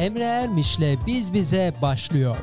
Emre Ermiş'le Biz Bize başlıyor.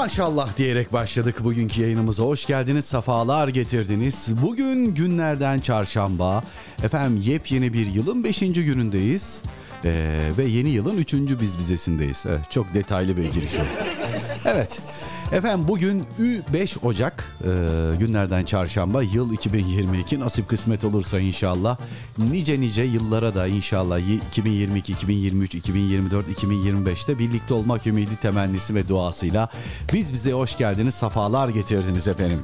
Maşallah diyerek başladık bugünkü yayınımıza. Hoş geldiniz, sefalar getirdiniz. Bugün günlerden çarşamba. Efendim yepyeni bir yılın 5. günündeyiz. Ee, ve yeni yılın 3. biz bizesindeyiz. Evet, çok detaylı bir giriş oldu. Evet. Efendim bugün Ü5 Ocak e, günlerden çarşamba yıl 2022 nasip kısmet olursa inşallah nice nice yıllara da inşallah y- 2022, 2023, 2024, 2025'te birlikte olmak ümidi temennisi ve duasıyla biz bize hoş geldiniz, safalar getirdiniz efendim.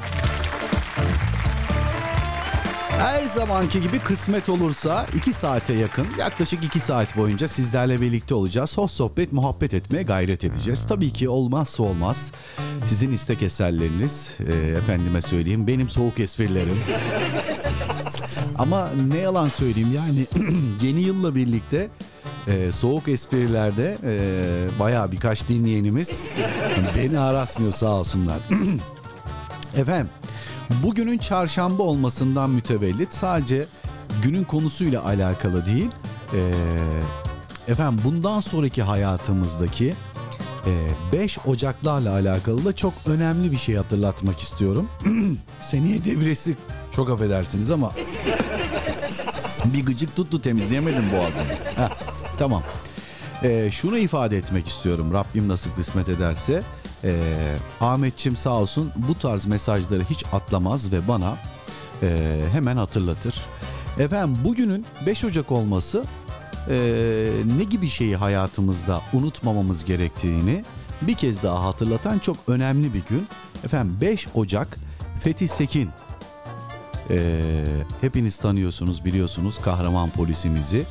Her zamanki gibi kısmet olursa 2 saate yakın yaklaşık 2 saat boyunca sizlerle birlikte olacağız. Hoş sohbet, muhabbet etmeye gayret edeceğiz. Tabii ki olmazsa olmaz sizin istek eserleriniz, e, efendime söyleyeyim benim soğuk esprilerim. Ama ne yalan söyleyeyim yani yeni yılla birlikte e, soğuk esprilerde e, bayağı birkaç dinleyenimiz beni aratmıyor sağ olsunlar. Efendim bugünün çarşamba olmasından mütevellit sadece günün konusuyla alakalı değil. e, efendim bundan sonraki hayatımızdaki 5 Ocaklarla alakalı da çok önemli bir şey hatırlatmak istiyorum. Seneye devresi çok affedersiniz ama bir gıcık tuttu temizleyemedim boğazımı. Heh, tamam. Ee, şunu ifade etmek istiyorum Rabbim nasıl kısmet ederse. Ee, Ahmetçim sağ olsun bu tarz mesajları hiç atlamaz ve bana e, hemen hatırlatır. Efendim bugünün 5 Ocak olması e, ne gibi şeyi hayatımızda unutmamamız gerektiğini bir kez daha hatırlatan çok önemli bir gün. Efendim 5 Ocak Fethi Sekin ee, hepiniz tanıyorsunuz, biliyorsunuz kahraman polisimizi.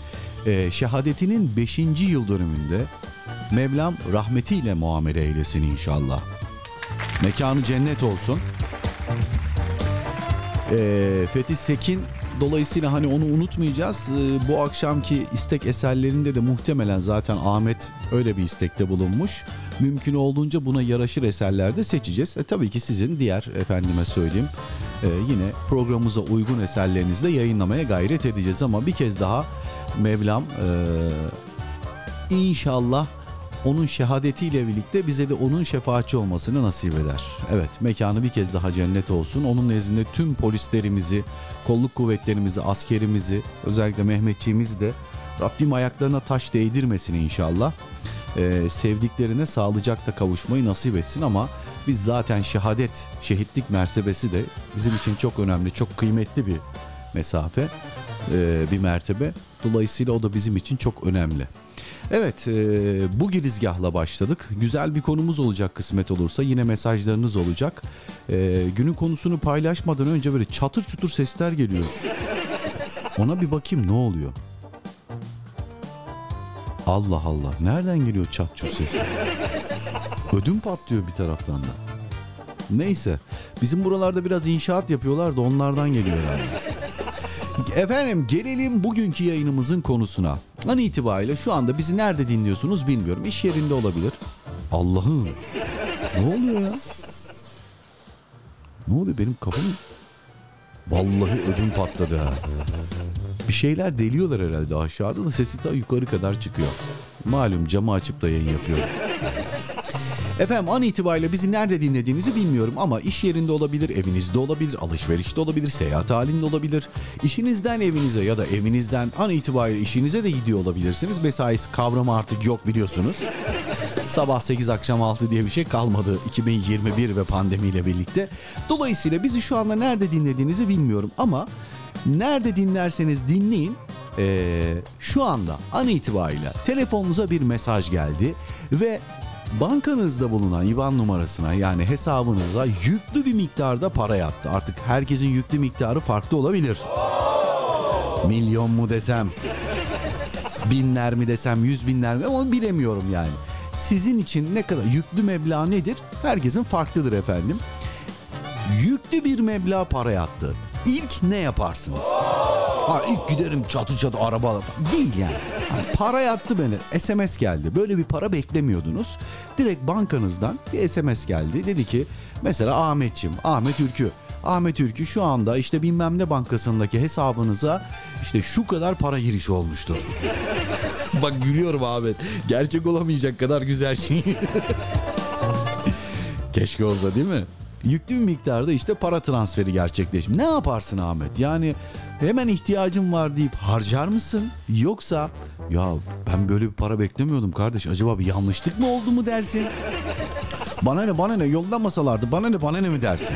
Ee, şehadetinin 5. yıl dönümünde Mevlam rahmetiyle muamele eylesin inşallah. Mekanı cennet olsun. Ee, Fethi Sekin dolayısıyla hani onu unutmayacağız. Ee, bu akşamki istek eserlerinde de muhtemelen zaten Ahmet öyle bir istekte bulunmuş. Mümkün olduğunca buna yaraşır eserler de seçeceğiz. E, tabii ki sizin diğer efendime söyleyeyim e, yine programımıza uygun eserlerinizi de yayınlamaya gayret edeceğiz ama bir kez daha Mevlam e, inşallah onun şehadetiyle birlikte bize de onun şefaatçi olmasını nasip eder. Evet mekanı bir kez daha cennet olsun. Onun nezdinde tüm polislerimizi, kolluk kuvvetlerimizi, askerimizi, özellikle Mehmetçiğimizi de Rabbim ayaklarına taş değdirmesin inşallah. Ee, sevdiklerine sağlıcakla kavuşmayı nasip etsin ama biz zaten şehadet, şehitlik mertebesi de bizim için çok önemli, çok kıymetli bir mesafe, e, bir mertebe. Dolayısıyla o da bizim için çok önemli. Evet, e, bu girizgahla başladık. Güzel bir konumuz olacak kısmet olursa. Yine mesajlarınız olacak. E, günün konusunu paylaşmadan önce böyle çatır çutur sesler geliyor. Ona bir bakayım ne oluyor. Allah Allah. Nereden geliyor çat çut ses? Ödüm patlıyor bir taraftan da. Neyse. Bizim buralarda biraz inşaat yapıyorlar da onlardan geliyor herhalde. Efendim gelelim bugünkü yayınımızın konusuna. An itibariyle şu anda bizi nerede dinliyorsunuz bilmiyorum. İş yerinde olabilir. Allah'ım. Ne oluyor ya? Ne oluyor benim kafam? Vallahi ödüm patladı ha. Bir şeyler deliyorlar herhalde aşağıda da sesi ta yukarı kadar çıkıyor. Malum camı açıp da yayın yapıyorum. Efendim an itibariyle bizi nerede dinlediğinizi bilmiyorum ama iş yerinde olabilir, evinizde olabilir, alışverişte olabilir, seyahat halinde olabilir. İşinizden evinize ya da evinizden an itibariyle işinize de gidiyor olabilirsiniz. Mesaisi kavramı artık yok biliyorsunuz. Sabah 8 akşam 6 diye bir şey kalmadı 2021 ve pandemiyle birlikte. Dolayısıyla bizi şu anda nerede dinlediğinizi bilmiyorum ama nerede dinlerseniz dinleyin ee, şu anda an itibariyle telefonunuza bir mesaj geldi ve bankanızda bulunan IBAN numarasına yani hesabınıza yüklü bir miktarda para yattı. Artık herkesin yüklü miktarı farklı olabilir. Milyon mu desem, binler mi desem, yüz binler mi ama bilemiyorum yani. Sizin için ne kadar yüklü meblağ nedir? Herkesin farklıdır efendim. Yüklü bir meblağ para yattı. İlk ne yaparsınız? Ha ilk giderim çatı çatı araba alır. Değil yani. Hani para yattı beni. SMS geldi. Böyle bir para beklemiyordunuz. Direkt bankanızdan bir SMS geldi. Dedi ki mesela Ahmetçim, Ahmet Ülkü. Ahmet Ülkü şu anda işte bilmem ne bankasındaki hesabınıza işte şu kadar para girişi olmuştur. Bak gülüyorum Ahmet. Gerçek olamayacak kadar güzel şey. Keşke olsa değil mi? Yüklü bir miktarda işte para transferi gerçekleşmiş. Ne yaparsın Ahmet? Yani hemen ihtiyacım var deyip harcar mısın? Yoksa ya ben böyle bir para beklemiyordum kardeş. Acaba bir yanlışlık mı oldu mu dersin? Bana ne bana ne yollamasalardı bana ne bana ne mi dersin?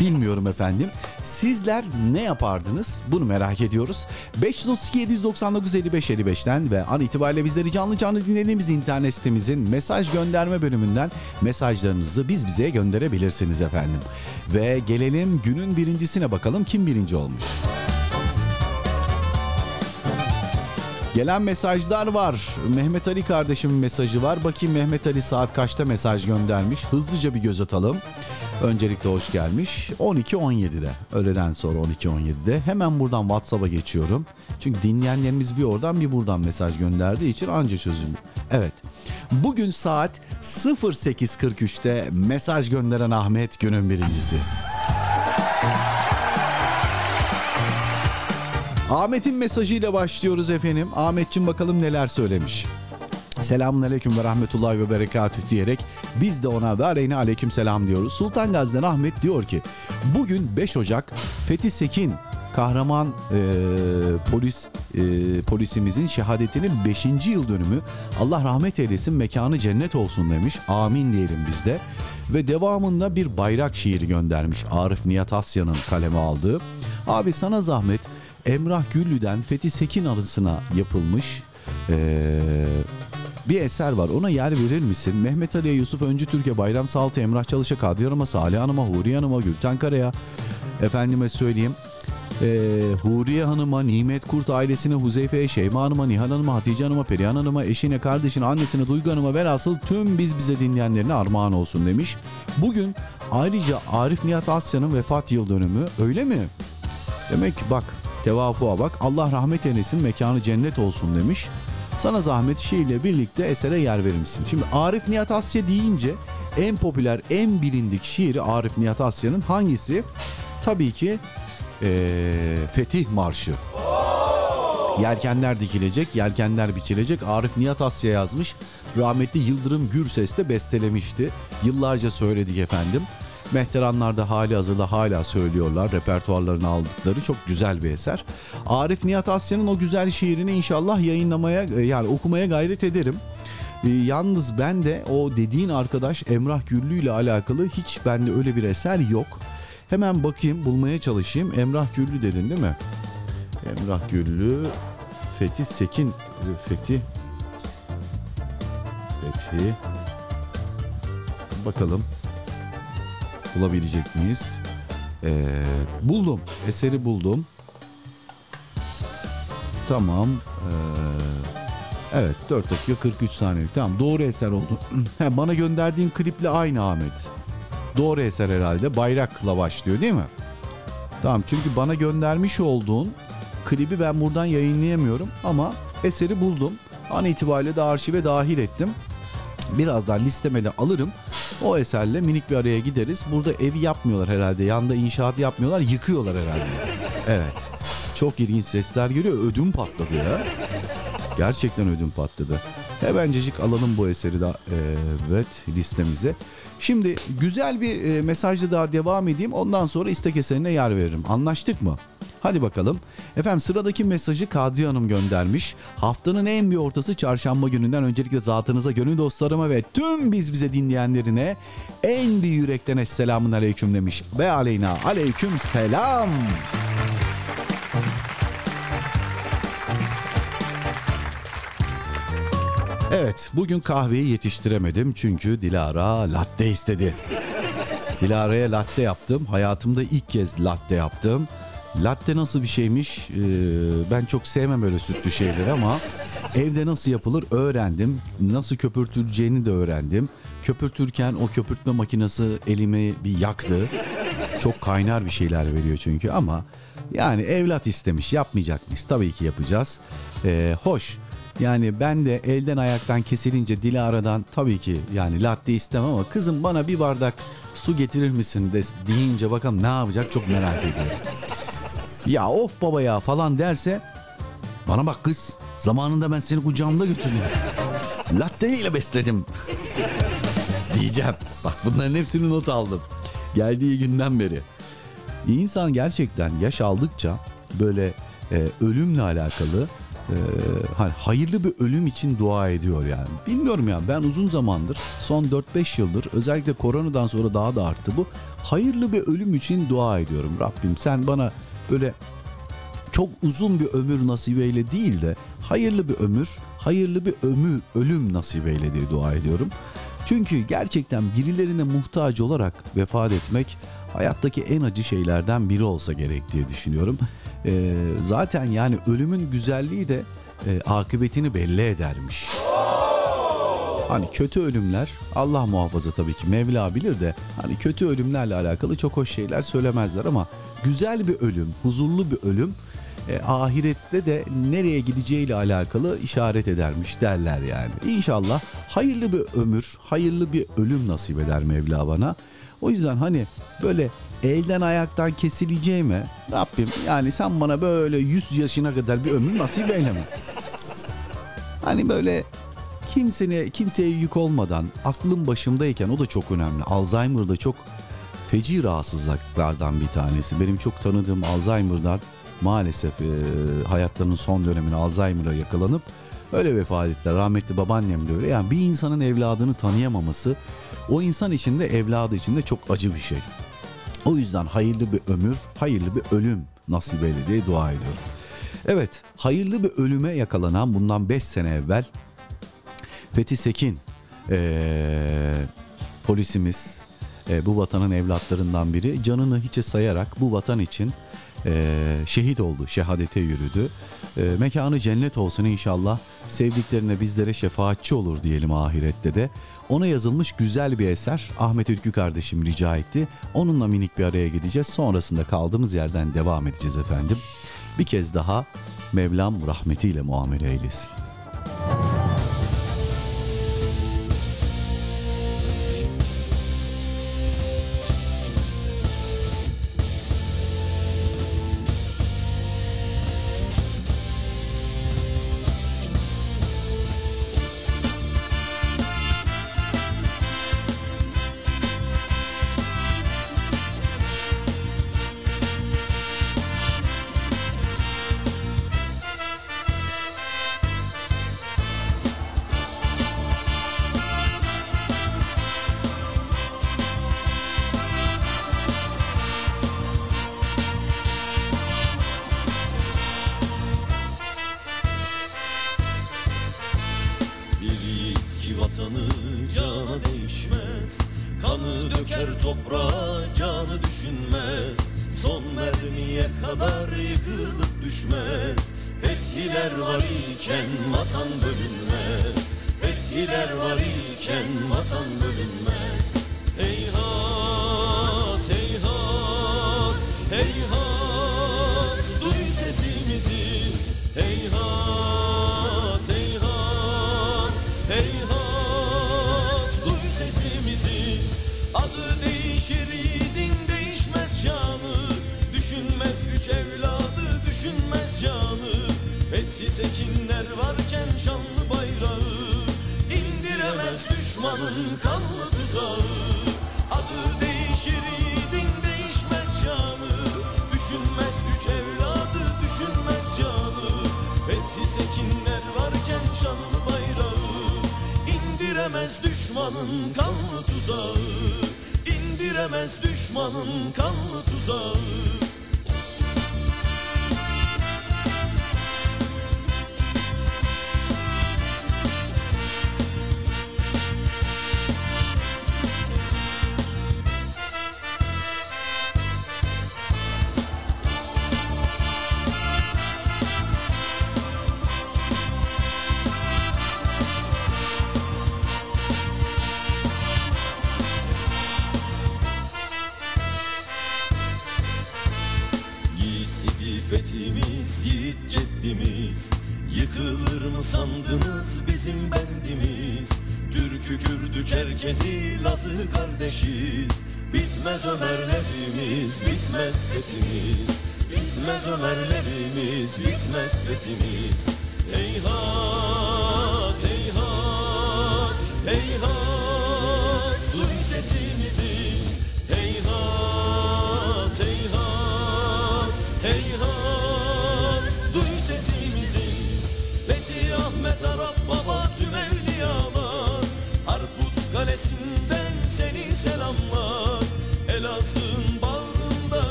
Bilmiyorum efendim. Sizler ne yapardınız? Bunu merak ediyoruz. 532 799 55 55'ten ve an itibariyle bizleri canlı canlı dinlediğimiz internet sitemizin mesaj gönderme bölümünden mesajlarınızı biz bize gönderebilirsiniz efendim. Ve gelelim günün birincisine bakalım kim birinci olmuş. Gelen mesajlar var. Mehmet Ali kardeşimin mesajı var. Bakayım Mehmet Ali saat kaçta mesaj göndermiş. Hızlıca bir göz atalım. Öncelikle hoş gelmiş. 12.17'de. Öğleden sonra 12.17'de. Hemen buradan WhatsApp'a geçiyorum. Çünkü dinleyenlerimiz bir oradan bir buradan mesaj gönderdiği için anca çözüm. Evet. Bugün saat 08.43'te mesaj gönderen Ahmet günün birincisi. Ahmet'in mesajıyla başlıyoruz efendim. Ahmetçim bakalım neler söylemiş. Selamun aleyküm ve rahmetullahi ve berekatüh diyerek biz de ona ve aleyhine aleyküm selam diyoruz. Sultan Gazi'den Ahmet diyor ki bugün 5 Ocak Fethi Sekin kahraman e, polis e, polisimizin şehadetinin 5. yıl dönümü. Allah rahmet eylesin mekanı cennet olsun demiş. Amin diyelim biz de. Ve devamında bir bayrak şiiri göndermiş Arif Nihat Asya'nın kaleme aldığı. Abi sana zahmet Emrah Güllü'den Fethi Sekin arasına yapılmış eee bir eser var ona yer verir misin? Mehmet Ali'ye, Yusuf Öncü Türkiye, Bayram Saltı, Emrah Çalış'a, Kadri Hanım'a, Salih Hanım'a, Huriye Hanım'a, Gülten Kara'ya, efendime söyleyeyim, ee, Huriye Hanım'a, Nimet Kurt ailesine, Huzeyfe'ye, Şeyma Hanım'a, Nihan Hanım'a, Hatice Hanım'a, Perihan Hanım'a, eşine, kardeşine, annesine, Duygu Hanım'a velhasıl tüm biz bize dinleyenlerine armağan olsun demiş. Bugün ayrıca Arif Nihat Asya'nın vefat yıl dönümü öyle mi? Demek ki bak tevafuğa bak Allah rahmet eylesin mekanı cennet olsun demiş. Sana zahmet şiirle birlikte esere yer verir misin? Şimdi Arif Nihat Asya deyince en popüler, en bilindik şiiri Arif Nihat Asya'nın hangisi? Tabii ki eee, Fetih Marşı. Yelkenler dikilecek, yelkenler biçilecek. Arif Nihat Asya yazmış. Rahmetli Yıldırım Gürses de bestelemişti. Yıllarca söyledik efendim. Mehteranlar da hali hazırda hala söylüyorlar. Repertuarlarını aldıkları çok güzel bir eser. Arif Nihat Asya'nın o güzel şiirini inşallah yayınlamaya yani okumaya gayret ederim. Ee, yalnız ben de o dediğin arkadaş Emrah Güllü ile alakalı hiç bende öyle bir eser yok. Hemen bakayım bulmaya çalışayım. Emrah Güllü dedin değil mi? Emrah Güllü, Fethi Sekin, Fethi, Fethi. Bakalım bulabilecek miyiz? Ee, buldum, eseri buldum. Tamam. ee, evet 4 dakika 43 saniyelik. Tamam doğru eser oldu. Bana gönderdiğin kliple aynı Ahmet. Doğru eser herhalde. Bayrakla başlıyor değil mi? Tamam çünkü bana göndermiş olduğun klibi ben buradan yayınlayamıyorum ama eseri buldum. An itibariyle de arşive dahil ettim. Birazdan listeme de alırım. O eserle minik bir araya gideriz. Burada evi yapmıyorlar herhalde. Yanda inşaat yapmıyorlar. Yıkıyorlar herhalde. Evet. Çok ilginç sesler geliyor. Ödüm patladı ya. Gerçekten ödüm patladı. Hemencecik alalım bu eseri de evet listemize. Şimdi güzel bir e, mesajla daha devam edeyim. Ondan sonra istek eserine yer veririm. Anlaştık mı? Hadi bakalım. Efendim sıradaki mesajı Kadriye Hanım göndermiş. Haftanın en bir ortası çarşamba gününden öncelikle zatınıza, gönül dostlarıma ve tüm biz bize dinleyenlerine en bir yürekten esselamun aleyküm demiş. Ve aleyna aleyküm selam. Evet, bugün kahveyi yetiştiremedim çünkü Dilara latte istedi. Dilara'ya latte yaptım. Hayatımda ilk kez latte yaptım. Latte nasıl bir şeymiş? Ee, ben çok sevmem öyle sütlü şeyleri ama evde nasıl yapılır öğrendim. Nasıl köpürtüleceğini de öğrendim. Köpürtürken o köpürtme makinesi elimi bir yaktı. Çok kaynar bir şeyler veriyor çünkü ama yani evlat istemiş yapmayacak mıyız? Tabii ki yapacağız. Ee, hoş. Yani ben de elden ayaktan kesilince Dilara'dan tabii ki yani latte istemem ama kızım bana bir bardak su getirir misin de, deyince bakalım ne yapacak çok merak ediyorum. Ya of baba ya falan derse bana bak kız zamanında ben seni kucağımda götürdüm. Latte ile besledim. Diyeceğim. Bak bunların hepsini not aldım. Geldiği günden beri. İnsan gerçekten yaş aldıkça böyle e, ölümle alakalı e, hani hayırlı bir ölüm için dua ediyor yani. Bilmiyorum ya ben uzun zamandır son 4-5 yıldır özellikle koronadan sonra daha da arttı bu. Hayırlı bir ölüm için dua ediyorum. Rabbim sen bana böyle çok uzun bir ömür nasip eyle değil de hayırlı bir ömür, hayırlı bir ömür, ölüm nasip eyle diye dua ediyorum. Çünkü gerçekten birilerine muhtaç olarak vefat etmek hayattaki en acı şeylerden biri olsa gerek diye düşünüyorum. Ee, zaten yani ölümün güzelliği de e, akıbetini belli edermiş. Hani kötü ölümler Allah muhafaza tabii ki Mevla bilir de hani kötü ölümlerle alakalı çok hoş şeyler söylemezler ama güzel bir ölüm, huzurlu bir ölüm e, ahirette de nereye gideceğiyle alakalı işaret edermiş derler yani. İnşallah hayırlı bir ömür, hayırlı bir ölüm nasip eder Mevla bana. O yüzden hani böyle elden ayaktan kesileceğime Rabbim yani sen bana böyle 100 yaşına kadar bir ömür nasip eyleme. Hani böyle kimsene kimseye yük olmadan aklım başımdayken o da çok önemli. Alzheimer da çok feci rahatsızlıklardan bir tanesi. Benim çok tanıdığım Alzheimer'dan maalesef e, hayatlarının son döneminde Alzheimer'a yakalanıp öyle vefat ettiler. Rahmetli babaannem de öyle. Yani bir insanın evladını tanıyamaması o insan için de evladı için de çok acı bir şey. O yüzden hayırlı bir ömür, hayırlı bir ölüm nasip eyle diye dua ediyorum. Evet, hayırlı bir ölüme yakalanan bundan 5 sene evvel Fethi Sekin eee, polisimiz eee, bu vatanın evlatlarından biri canını hiçe sayarak bu vatan için eee, şehit oldu, şehadete yürüdü. Eee, mekanı cennet olsun inşallah. Sevdiklerine bizlere şefaatçi olur diyelim ahirette de. Ona yazılmış güzel bir eser Ahmet Ülkü kardeşim rica etti. Onunla minik bir araya gideceğiz. Sonrasında kaldığımız yerden devam edeceğiz efendim. Bir kez daha Mevlam rahmetiyle muamele eylesin.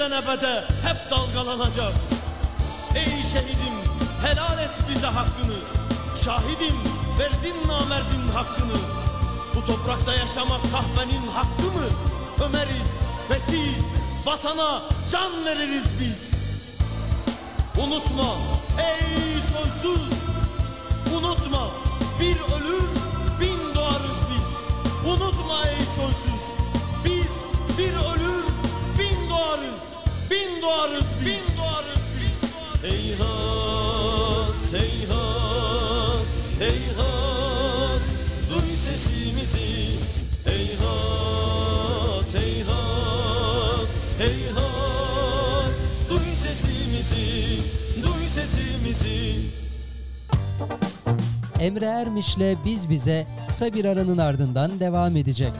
İki ezelden ebede hep dalgalanacak Ey şehidim helal et bize hakkını Şahidim verdin namerdin hakkını Bu toprakta yaşamak kahvenin hakkı mı? Ömeriz, fetiz, vatana can veririz biz. Unutma ey soysuz, Emre Ermiş'le Biz Bize kısa bir aranın ardından devam edecek.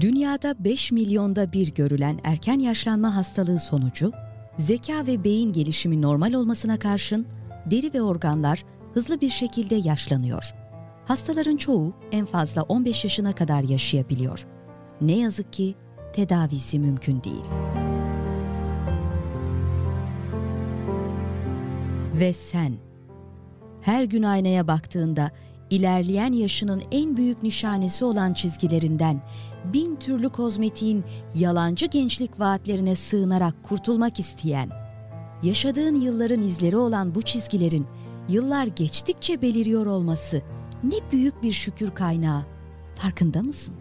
Dünyada 5 milyonda bir görülen erken yaşlanma hastalığı sonucu, zeka ve beyin gelişimi normal olmasına karşın deri ve organlar hızlı bir şekilde yaşlanıyor. Hastaların çoğu en fazla 15 yaşına kadar yaşayabiliyor. Ne yazık ki tedavisi mümkün değil. Ve sen her gün aynaya baktığında ilerleyen yaşının en büyük nişanesi olan çizgilerinden bin türlü kozmetiğin yalancı gençlik vaatlerine sığınarak kurtulmak isteyen, yaşadığın yılların izleri olan bu çizgilerin yıllar geçtikçe beliriyor olması ne büyük bir şükür kaynağı. Farkında mısın?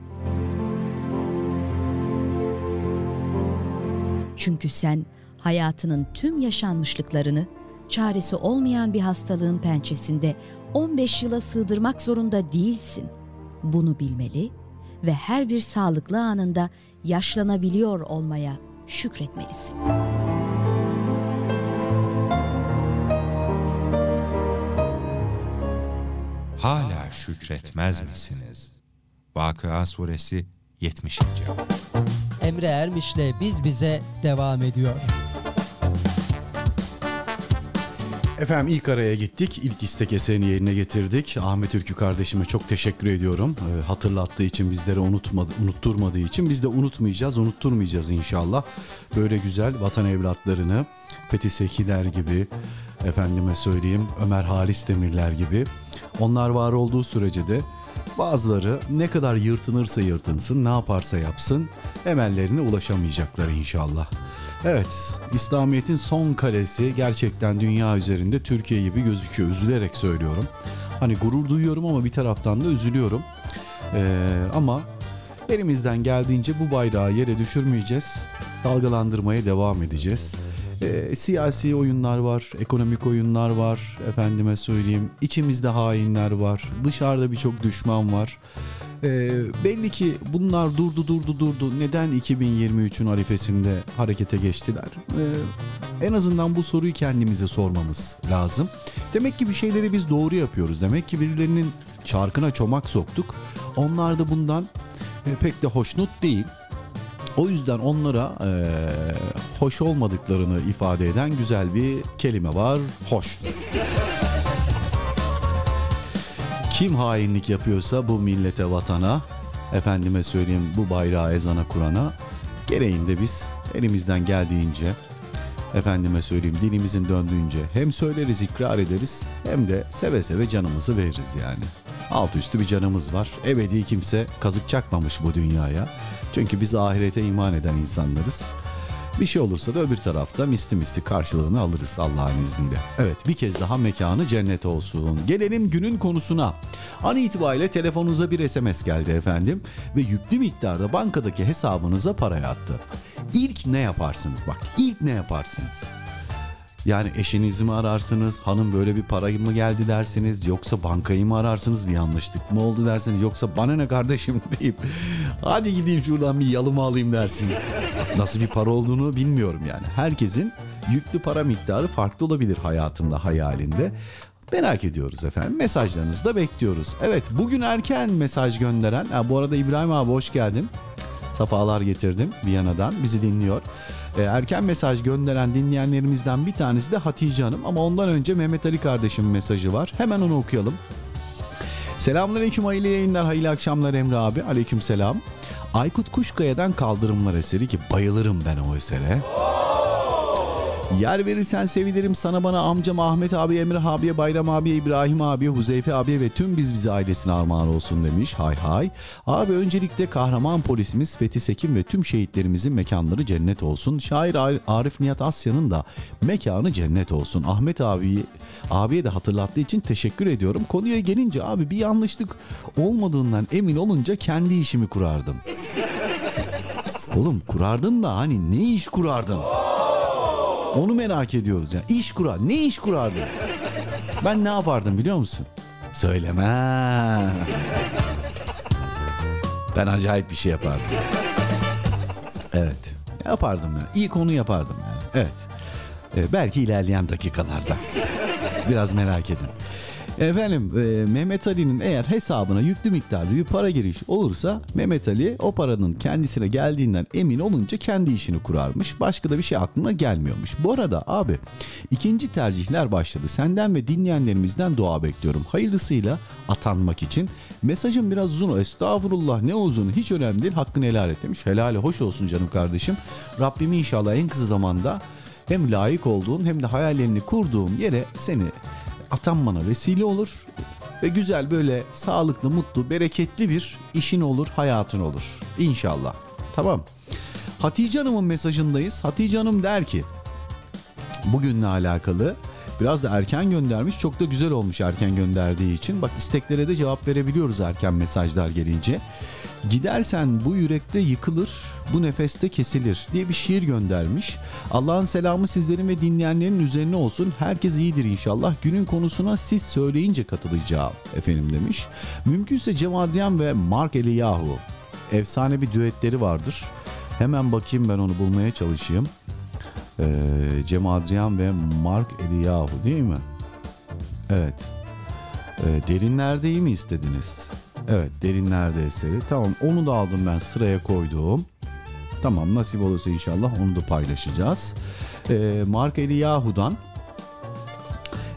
Çünkü sen hayatının tüm yaşanmışlıklarını çaresi olmayan bir hastalığın pençesinde 15 yıla sığdırmak zorunda değilsin. Bunu bilmeli ve her bir sağlıklı anında yaşlanabiliyor olmaya şükretmelisin. Hala şükretmez misiniz? Vakıa suresi 70. Emre Ermiş'le Biz Bize devam ediyor. Efendim ilk araya gittik. İlk istek eserini yerine getirdik. Ahmet Ülkü kardeşime çok teşekkür ediyorum. Ee, hatırlattığı için bizlere unutmadı, unutturmadığı için biz de unutmayacağız, unutturmayacağız inşallah. Böyle güzel vatan evlatlarını Fethi Sekiler gibi, efendime söyleyeyim Ömer Halis Demirler gibi. Onlar var olduğu sürece de bazıları ne kadar yırtınırsa yırtınsın, ne yaparsa yapsın emellerine ulaşamayacaklar inşallah. Evet, İslamiyet'in son kalesi gerçekten dünya üzerinde Türkiye gibi gözüküyor. Üzülerek söylüyorum. Hani gurur duyuyorum ama bir taraftan da üzülüyorum. Ee, ama elimizden geldiğince bu bayrağı yere düşürmeyeceğiz. Dalgalandırmaya devam edeceğiz. Ee, siyasi oyunlar var, ekonomik oyunlar var. Efendime söyleyeyim, içimizde hainler var. Dışarıda birçok düşman var. Ee, belli ki bunlar durdu durdu durdu. Neden 2023'ün arifesinde harekete geçtiler? Ee, en azından bu soruyu kendimize sormamız lazım. Demek ki bir şeyleri biz doğru yapıyoruz. Demek ki birilerinin çarkına çomak soktuk. Onlar da bundan e, pek de hoşnut değil. O yüzden onlara e, hoş olmadıklarını ifade eden güzel bir kelime var. Hoş. Kim hainlik yapıyorsa bu millete, vatana, efendime söyleyeyim bu bayrağı ezana kurana gereğinde biz elimizden geldiğince efendime söyleyeyim dilimizin döndüğünce hem söyleriz ikrar ederiz hem de seve seve canımızı veririz yani. Alt üstü bir canımız var. Ebedi kimse kazık çakmamış bu dünyaya. Çünkü biz ahirete iman eden insanlarız. Bir şey olursa da öbür tarafta misli misli karşılığını alırız Allah'ın izniyle. Evet bir kez daha mekanı cennet olsun. Gelelim günün konusuna. An itibariyle telefonunuza bir SMS geldi efendim ve yüklü miktarda bankadaki hesabınıza para yattı. İlk ne yaparsınız? Bak ilk ne yaparsınız? Yani eşinizi mi ararsınız? Hanım böyle bir para mı geldi dersiniz? Yoksa bankayı mı ararsınız? Bir yanlışlık mı oldu dersiniz? Yoksa bana ne kardeşim deyip hadi gideyim şuradan bir yalımı alayım dersin. Nasıl bir para olduğunu bilmiyorum yani. Herkesin yüklü para miktarı farklı olabilir hayatında, hayalinde. Merak ediyoruz efendim. Mesajlarınızı da bekliyoruz. Evet bugün erken mesaj gönderen, ha, bu arada İbrahim abi hoş geldin. Safalar getirdim Viyana'dan bizi dinliyor. Ee, erken mesaj gönderen dinleyenlerimizden bir tanesi de Hatice Hanım ama ondan önce Mehmet Ali kardeşimin mesajı var. Hemen onu okuyalım. Selamünaleyküm hayırlı yayınlar, hayırlı akşamlar Emre abi. Aleyküm selam. Aykut Kuşkaya'dan Kaldırımlar eseri ki bayılırım ben o esere. Yer verirsen sevinirim sana bana amcam Ahmet abi, Emre abiye, Bayram abiye, İbrahim abiye, Huzeyfe abiye ve tüm biz bize ailesine armağan olsun demiş. Hay hay. Abi öncelikle kahraman polisimiz Fethi Sekin ve tüm şehitlerimizin mekanları cennet olsun. Şair Ar- Arif Nihat Asya'nın da mekanı cennet olsun. Ahmet abi abiye de hatırlattığı için teşekkür ediyorum. Konuya gelince abi bir yanlışlık olmadığından emin olunca kendi işimi kurardım. Oğlum kurardın da hani ne iş kurardın? Onu merak ediyoruz ya. İş kurar. Ne iş kurardın? Ben ne yapardım biliyor musun? Söylemem. Ben acayip bir şey yapardım. Evet. Yapardım ya. İyi konu yapardım yani. Evet. Ee, belki ilerleyen dakikalarda. Biraz merak edin. Efendim e, Mehmet Ali'nin eğer hesabına yüklü miktarda bir para giriş olursa Mehmet Ali o paranın kendisine geldiğinden emin olunca kendi işini kurarmış. Başka da bir şey aklına gelmiyormuş. Bu arada abi ikinci tercihler başladı. Senden ve dinleyenlerimizden dua bekliyorum. Hayırlısıyla atanmak için. Mesajım biraz uzun. Estağfurullah ne uzun hiç önemli değil. Hakkını helal et demiş. Helali hoş olsun canım kardeşim. Rabbim inşallah en kısa zamanda hem layık olduğun hem de hayallerini kurduğun yere seni atanmana vesile olur ve güzel böyle sağlıklı, mutlu, bereketli bir işin olur, hayatın olur. İnşallah. Tamam. Hatice Hanım'ın mesajındayız. Hatice Hanım der ki bugünle alakalı biraz da erken göndermiş. Çok da güzel olmuş erken gönderdiği için. Bak isteklere de cevap verebiliyoruz erken mesajlar gelince. Gidersen bu yürekte yıkılır, bu nefeste kesilir diye bir şiir göndermiş. Allah'ın selamı sizlerin ve dinleyenlerin üzerine olsun. Herkes iyidir inşallah. Günün konusuna siz söyleyince katılacağım efendim demiş. Mümkünse Cem Adrian ve Mark Eliyahu. Efsane bir düetleri vardır. Hemen bakayım ben onu bulmaya çalışayım. Ee, Cem Adrian ve Mark Eliyahu değil mi? Evet. Ee, derinlerde iyi mi istediniz? Evet derinlerde eseri. Tamam onu da aldım ben sıraya koydum. Tamam nasip olursa inşallah onu da paylaşacağız. Ee, Mark Eliyahu'dan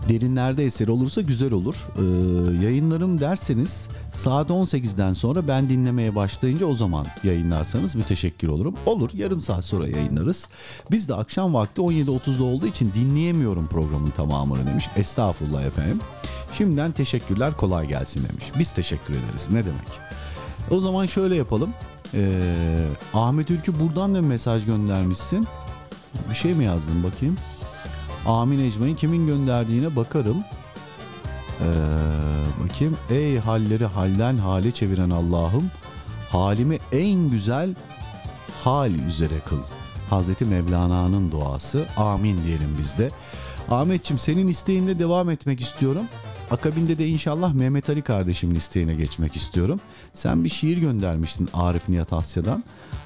derinlerde eseri olursa güzel olur. Ee, yayınlarım derseniz saat 18'den sonra ben dinlemeye başlayınca o zaman yayınlarsanız müteşekkir olurum. Olur yarım saat sonra yayınlarız. Biz de akşam vakti 17.30'da olduğu için dinleyemiyorum programın tamamını demiş. Estağfurullah efendim. Şimdiden teşekkürler kolay gelsin demiş. Biz teşekkür ederiz ne demek. O zaman şöyle yapalım. Ee, Ahmet Ülkü buradan da mesaj göndermişsin. Bir şey mi yazdın bakayım? Amin Ecmain kimin gönderdiğine bakarım. Ee, bakayım. Ey halleri halden hale çeviren Allah'ım halimi en güzel hal üzere kıl. Hazreti Mevlana'nın duası. Amin diyelim biz de. Ahmetçim senin isteğinde devam etmek istiyorum. Akabinde de inşallah Mehmet Ali kardeşimin isteğine geçmek istiyorum. Sen bir şiir göndermiştin Arif Nihat Asya'dan.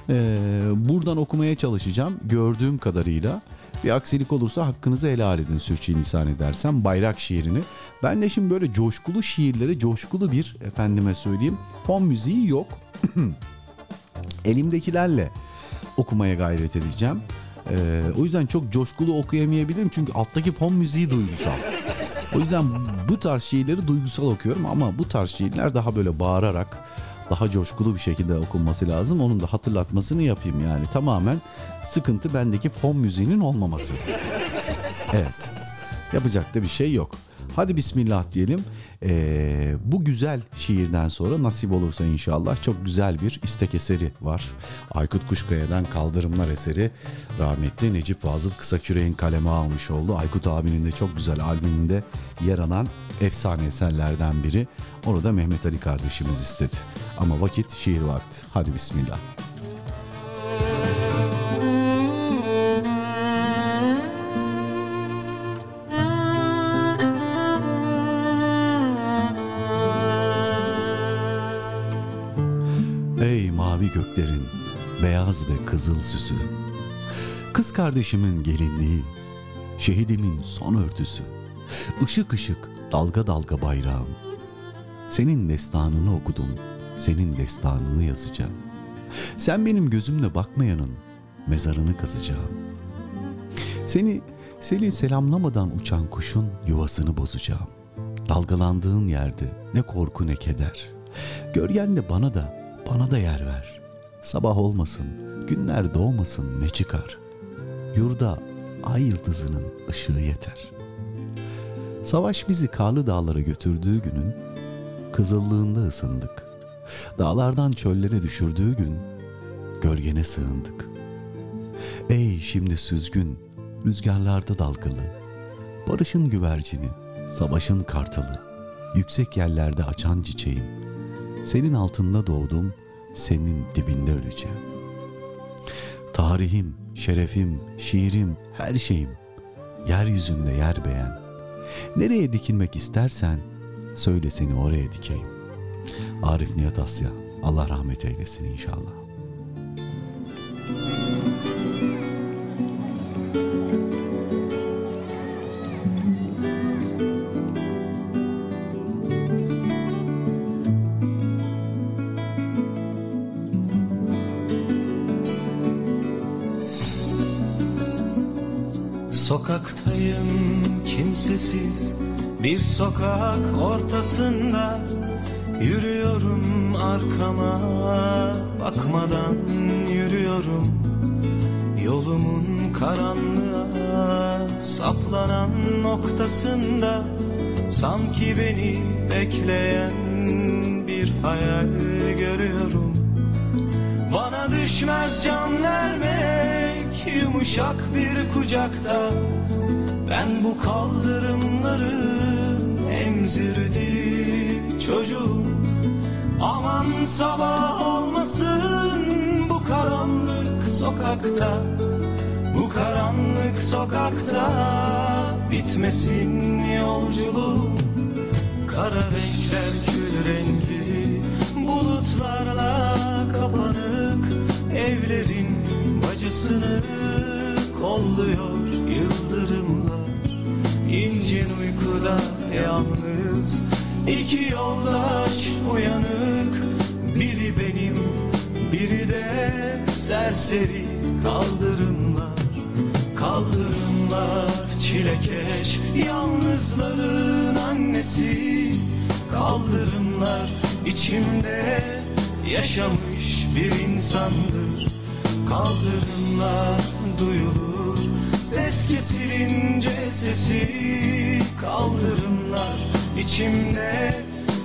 Ee, buradan okumaya çalışacağım gördüğüm kadarıyla. Bir aksilik olursa hakkınızı helal edin sürçülisan edersem bayrak şiirini. Ben de şimdi böyle coşkulu şiirlere coşkulu bir efendime söyleyeyim fon müziği yok. Elimdekilerle okumaya gayret edeceğim. Ee, o yüzden çok coşkulu okuyamayabilirim çünkü alttaki fon müziği duygusal. O yüzden bu tarz şiirleri duygusal okuyorum ama bu tarz şiirler daha böyle bağırarak daha coşkulu bir şekilde okunması lazım. Onun da hatırlatmasını yapayım yani. Tamamen sıkıntı bendeki fon müziğinin olmaması. Evet. Yapacak da bir şey yok. Hadi bismillah diyelim. Ee, bu güzel şiirden sonra nasip olursa inşallah çok güzel bir istek eseri var. Aykut Kuşkaya'dan Kaldırımlar eseri rahmetli Necip Fazıl Kısaküre'nin kaleme almış oldu. Aykut abinin de çok güzel albümünde yer alan efsane eserlerden biri. Onu da Mehmet Ali kardeşimiz istedi. Ama vakit şiir vakti. Hadi bismillah. Beyaz ve kızıl süsü. Kız kardeşimin gelinliği, şehidimin son örtüsü. Işık ışık dalga dalga bayrağım. Senin destanını okudum, senin destanını yazacağım. Sen benim gözümle bakmayanın mezarını kazacağım. Seni, seni selamlamadan uçan kuşun yuvasını bozacağım. Dalgalandığın yerde ne korku ne keder. Gölgen de bana da, bana da yer ver. Sabah olmasın, günler doğmasın ne çıkar. Yurda ay yıldızının ışığı yeter. Savaş bizi karlı dağlara götürdüğü günün kızıllığında ısındık. Dağlardan çöllere düşürdüğü gün gölgene sığındık. Ey şimdi süzgün, rüzgarlarda dalgalı, barışın güvercini, savaşın kartalı, yüksek yerlerde açan çiçeğim, senin altında doğdum, senin dibinde öleceğim. Tarihim, şerefim, şiirim, her şeyim, yeryüzünde yer beğen. Nereye dikinmek istersen, söyle seni oraya dikeyim. Arif Nihat Asya, Allah rahmet eylesin inşallah. Sokaktayım kimsesiz bir sokak ortasında Yürüyorum arkama. Bakmadan yürüyorum Yolumun karanlığa saplanan noktasında Sanki beni bekleyen bir hayal görüyorum. Bana düşmez can vermek yumuşak bir kucakta Ben bu kaldırımları emzirdi çocuğum. Aman sabah olmasın bu karanlık sokakta Bu karanlık sokakta bitmesin yolculuğum. Kara renkler kül rengi Bulutlarla kapanık Evlerin bacısını kolluyor yıldırımlar İncin uykuda yalnız. İki yoldaş uyanık. Biri benim biri de serseri. Kaldırımlar Kaldırımlar. Çilekeş Yalnızların annesi. Kaldırımlar içimde Yaşamış bir insandır. Kaldırımlar duyulur Ses kesilince sesi Kaldırımlar içimde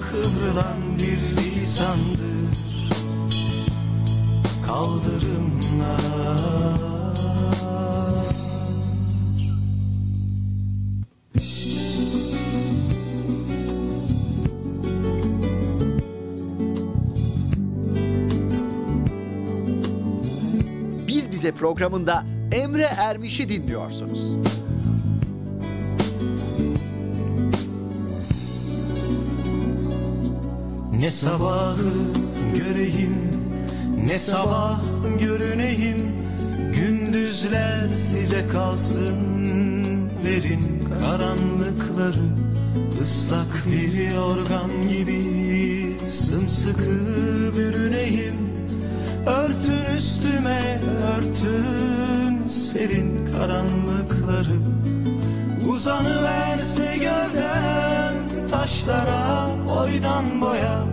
Kıvrılan bir lisandır. Kaldırımlar. Biz Bize programında Emre Ermiş'i dinliyorsunuz. Ne sabahı göreyim Ne sabah görüneyim. Gündüzler size kalsın Verin karanlıkları. Islak bir yorgan gibi Sımsıkı bürüneyim. Örtün üstüme örtün Serin karanlıkları. Uzanıverse gövdem taşlara boydan boya.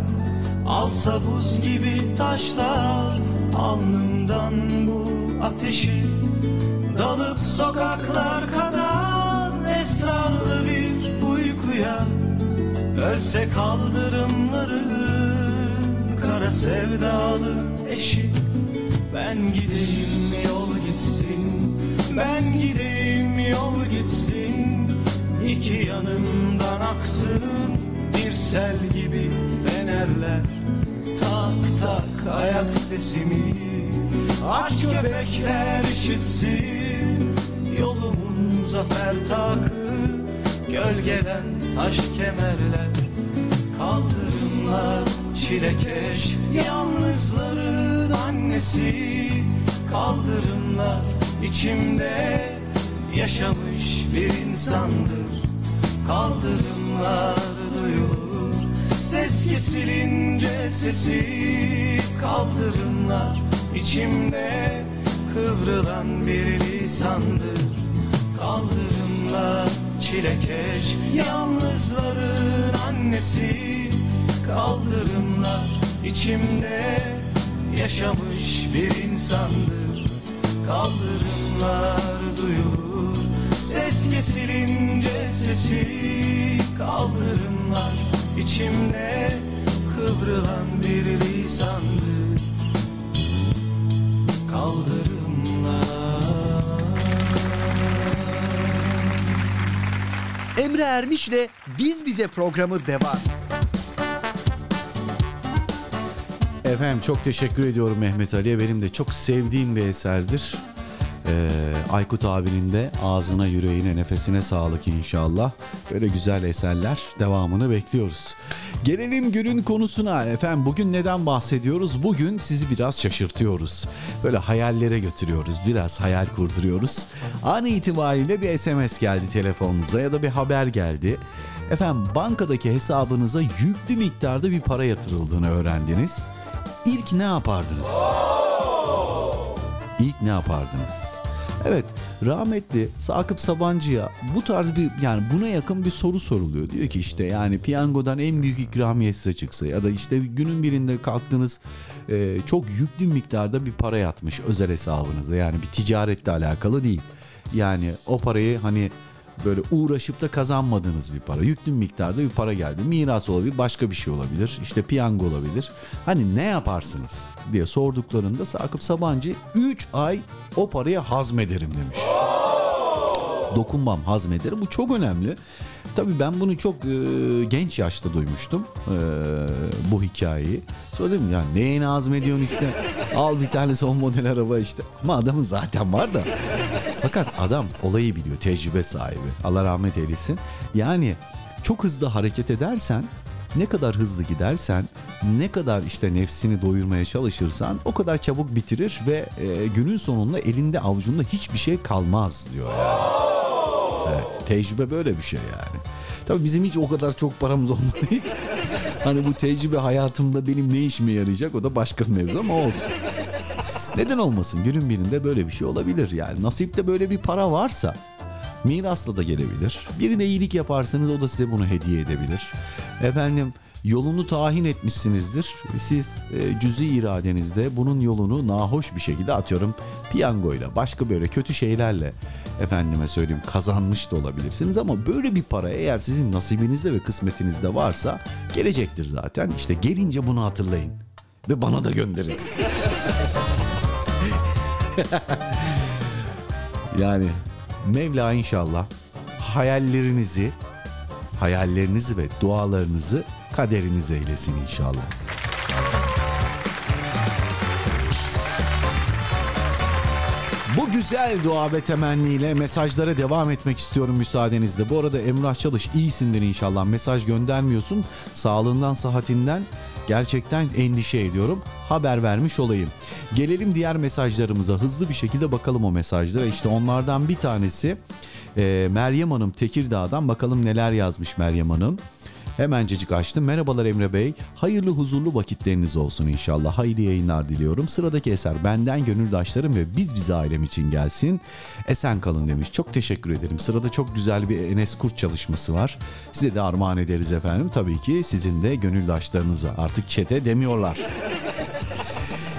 Alsa buz gibi taşlar alnımdan bu ateşi. Dalıp sokaklar kadar esrarlı bir uykuya. Ölse kaldırımların kara sevdalı eşi. Ben gideyim yol gitsin. Ben gideyim yol gitsin. İki yanımdan aksın. Bir sel gibi fenerler. Tak tak ayak sesimi. Aç köpekler işitsin. Yolumun zafer takı. Gölgeden taş kemerler. Kaldırımlar çilekeş. Yalnızların annesi Kaldırımlar içimde Yaşamış bir insandır. Kaldırımlar duyulur Ses kesilince sesi Kaldırımlar. İçimde Kıvrılan bir lisandır Kaldırımlar çilekeş Yalnızların annesi. Kaldırımlar içimde Yaşamış bir insandır Kaldırımlar duyulur. Ses kesilince sesi kaldırımlar. İçimde kıvrılan bir lisandı. Kaldırımlar. Emre Ermiş'le Biz Bize programı devam. Efendim çok teşekkür ediyorum Mehmet Ali'ye. Benim de çok sevdiğim bir eserdir. Ee, Aykut abinin de ağzına, yüreğine, nefesine sağlık inşallah. Böyle güzel eserler devamını bekliyoruz. Gelelim günün konusuna efendim. Bugün neden bahsediyoruz? Bugün sizi biraz şaşırtıyoruz. Böyle hayallere götürüyoruz. Biraz hayal kurduruyoruz. An itibariyle bir SMS geldi telefonunuza ya da bir haber geldi. Efendim bankadaki hesabınıza yüklü miktarda bir para yatırıldığını öğrendiniz. İlk ne yapardınız? İlk ne yapardınız? Evet, rahmetli Sakıp Sabancı'ya bu tarz bir yani buna yakın bir soru soruluyor. Diyor ki işte yani piyangodan en büyük ikramiye size çıksa ya da işte günün birinde kalktınız e, çok yüklü miktarda bir para yatmış özel hesabınıza. Yani bir ticaretle alakalı değil. Yani o parayı hani böyle uğraşıp da kazanmadığınız bir para. Yüklü miktarda bir para geldi. Miras olabilir, başka bir şey olabilir. İşte piyango olabilir. Hani ne yaparsınız diye sorduklarında Sakıp Sabancı 3 ay o parayı hazmederim demiş. Dokunmam, hazmederim. Bu çok önemli. Tabii ben bunu çok e, genç yaşta duymuştum e, bu hikayeyi. Sonra dedim ya neyini hazmediyorsun işte. Al bir tane son model araba işte. Ama adamın zaten var da. Fakat adam olayı biliyor, tecrübe sahibi. Allah rahmet eylesin. Yani çok hızlı hareket edersen, ne kadar hızlı gidersen, ne kadar işte nefsini doyurmaya çalışırsan o kadar çabuk bitirir ve e, günün sonunda elinde avucunda hiçbir şey kalmaz diyor yani. Evet, tecrübe böyle bir şey yani. Tabii bizim hiç o kadar çok paramız olmadı. Hani bu tecrübe hayatımda benim ne işime yarayacak o da başka mevzu ama olsun. Neden olmasın? Günün birinde böyle bir şey olabilir yani. Nasipte böyle bir para varsa mirasla da gelebilir. Birine iyilik yaparsanız o da size bunu hediye edebilir. Efendim yolunu tahin etmişsinizdir. Siz e, cüzi iradenizde bunun yolunu nahoş bir şekilde atıyorum piyangoyla başka böyle kötü şeylerle efendime söyleyeyim kazanmış da olabilirsiniz ama böyle bir para eğer sizin nasibinizde ve kısmetinizde varsa gelecektir zaten. İşte gelince bunu hatırlayın ve bana da gönderin. yani Mevla inşallah hayallerinizi, hayallerinizi ve dualarınızı kaderiniz eylesin inşallah. Bu güzel dua ve temenniyle mesajlara devam etmek istiyorum müsaadenizle. Bu arada Emrah Çalış iyisindir inşallah. Mesaj göndermiyorsun. Sağlığından, sıhhatinden gerçekten endişe ediyorum. Haber vermiş olayım. Gelelim diğer mesajlarımıza. Hızlı bir şekilde bakalım o mesajlara. İşte onlardan bir tanesi e, Meryem Hanım Tekirdağ'dan. Bakalım neler yazmış Meryem Hanım. Hemencecik açtım. Merhabalar Emre Bey. Hayırlı huzurlu vakitleriniz olsun inşallah. Hayırlı yayınlar diliyorum. Sıradaki eser benden gönüldaşlarım ve biz bize ailem için gelsin. Esen kalın demiş. Çok teşekkür ederim. Sırada çok güzel bir Enes Kurt çalışması var. Size de armağan ederiz efendim. Tabii ki sizin de gönüldaşlarınıza. Artık çete demiyorlar.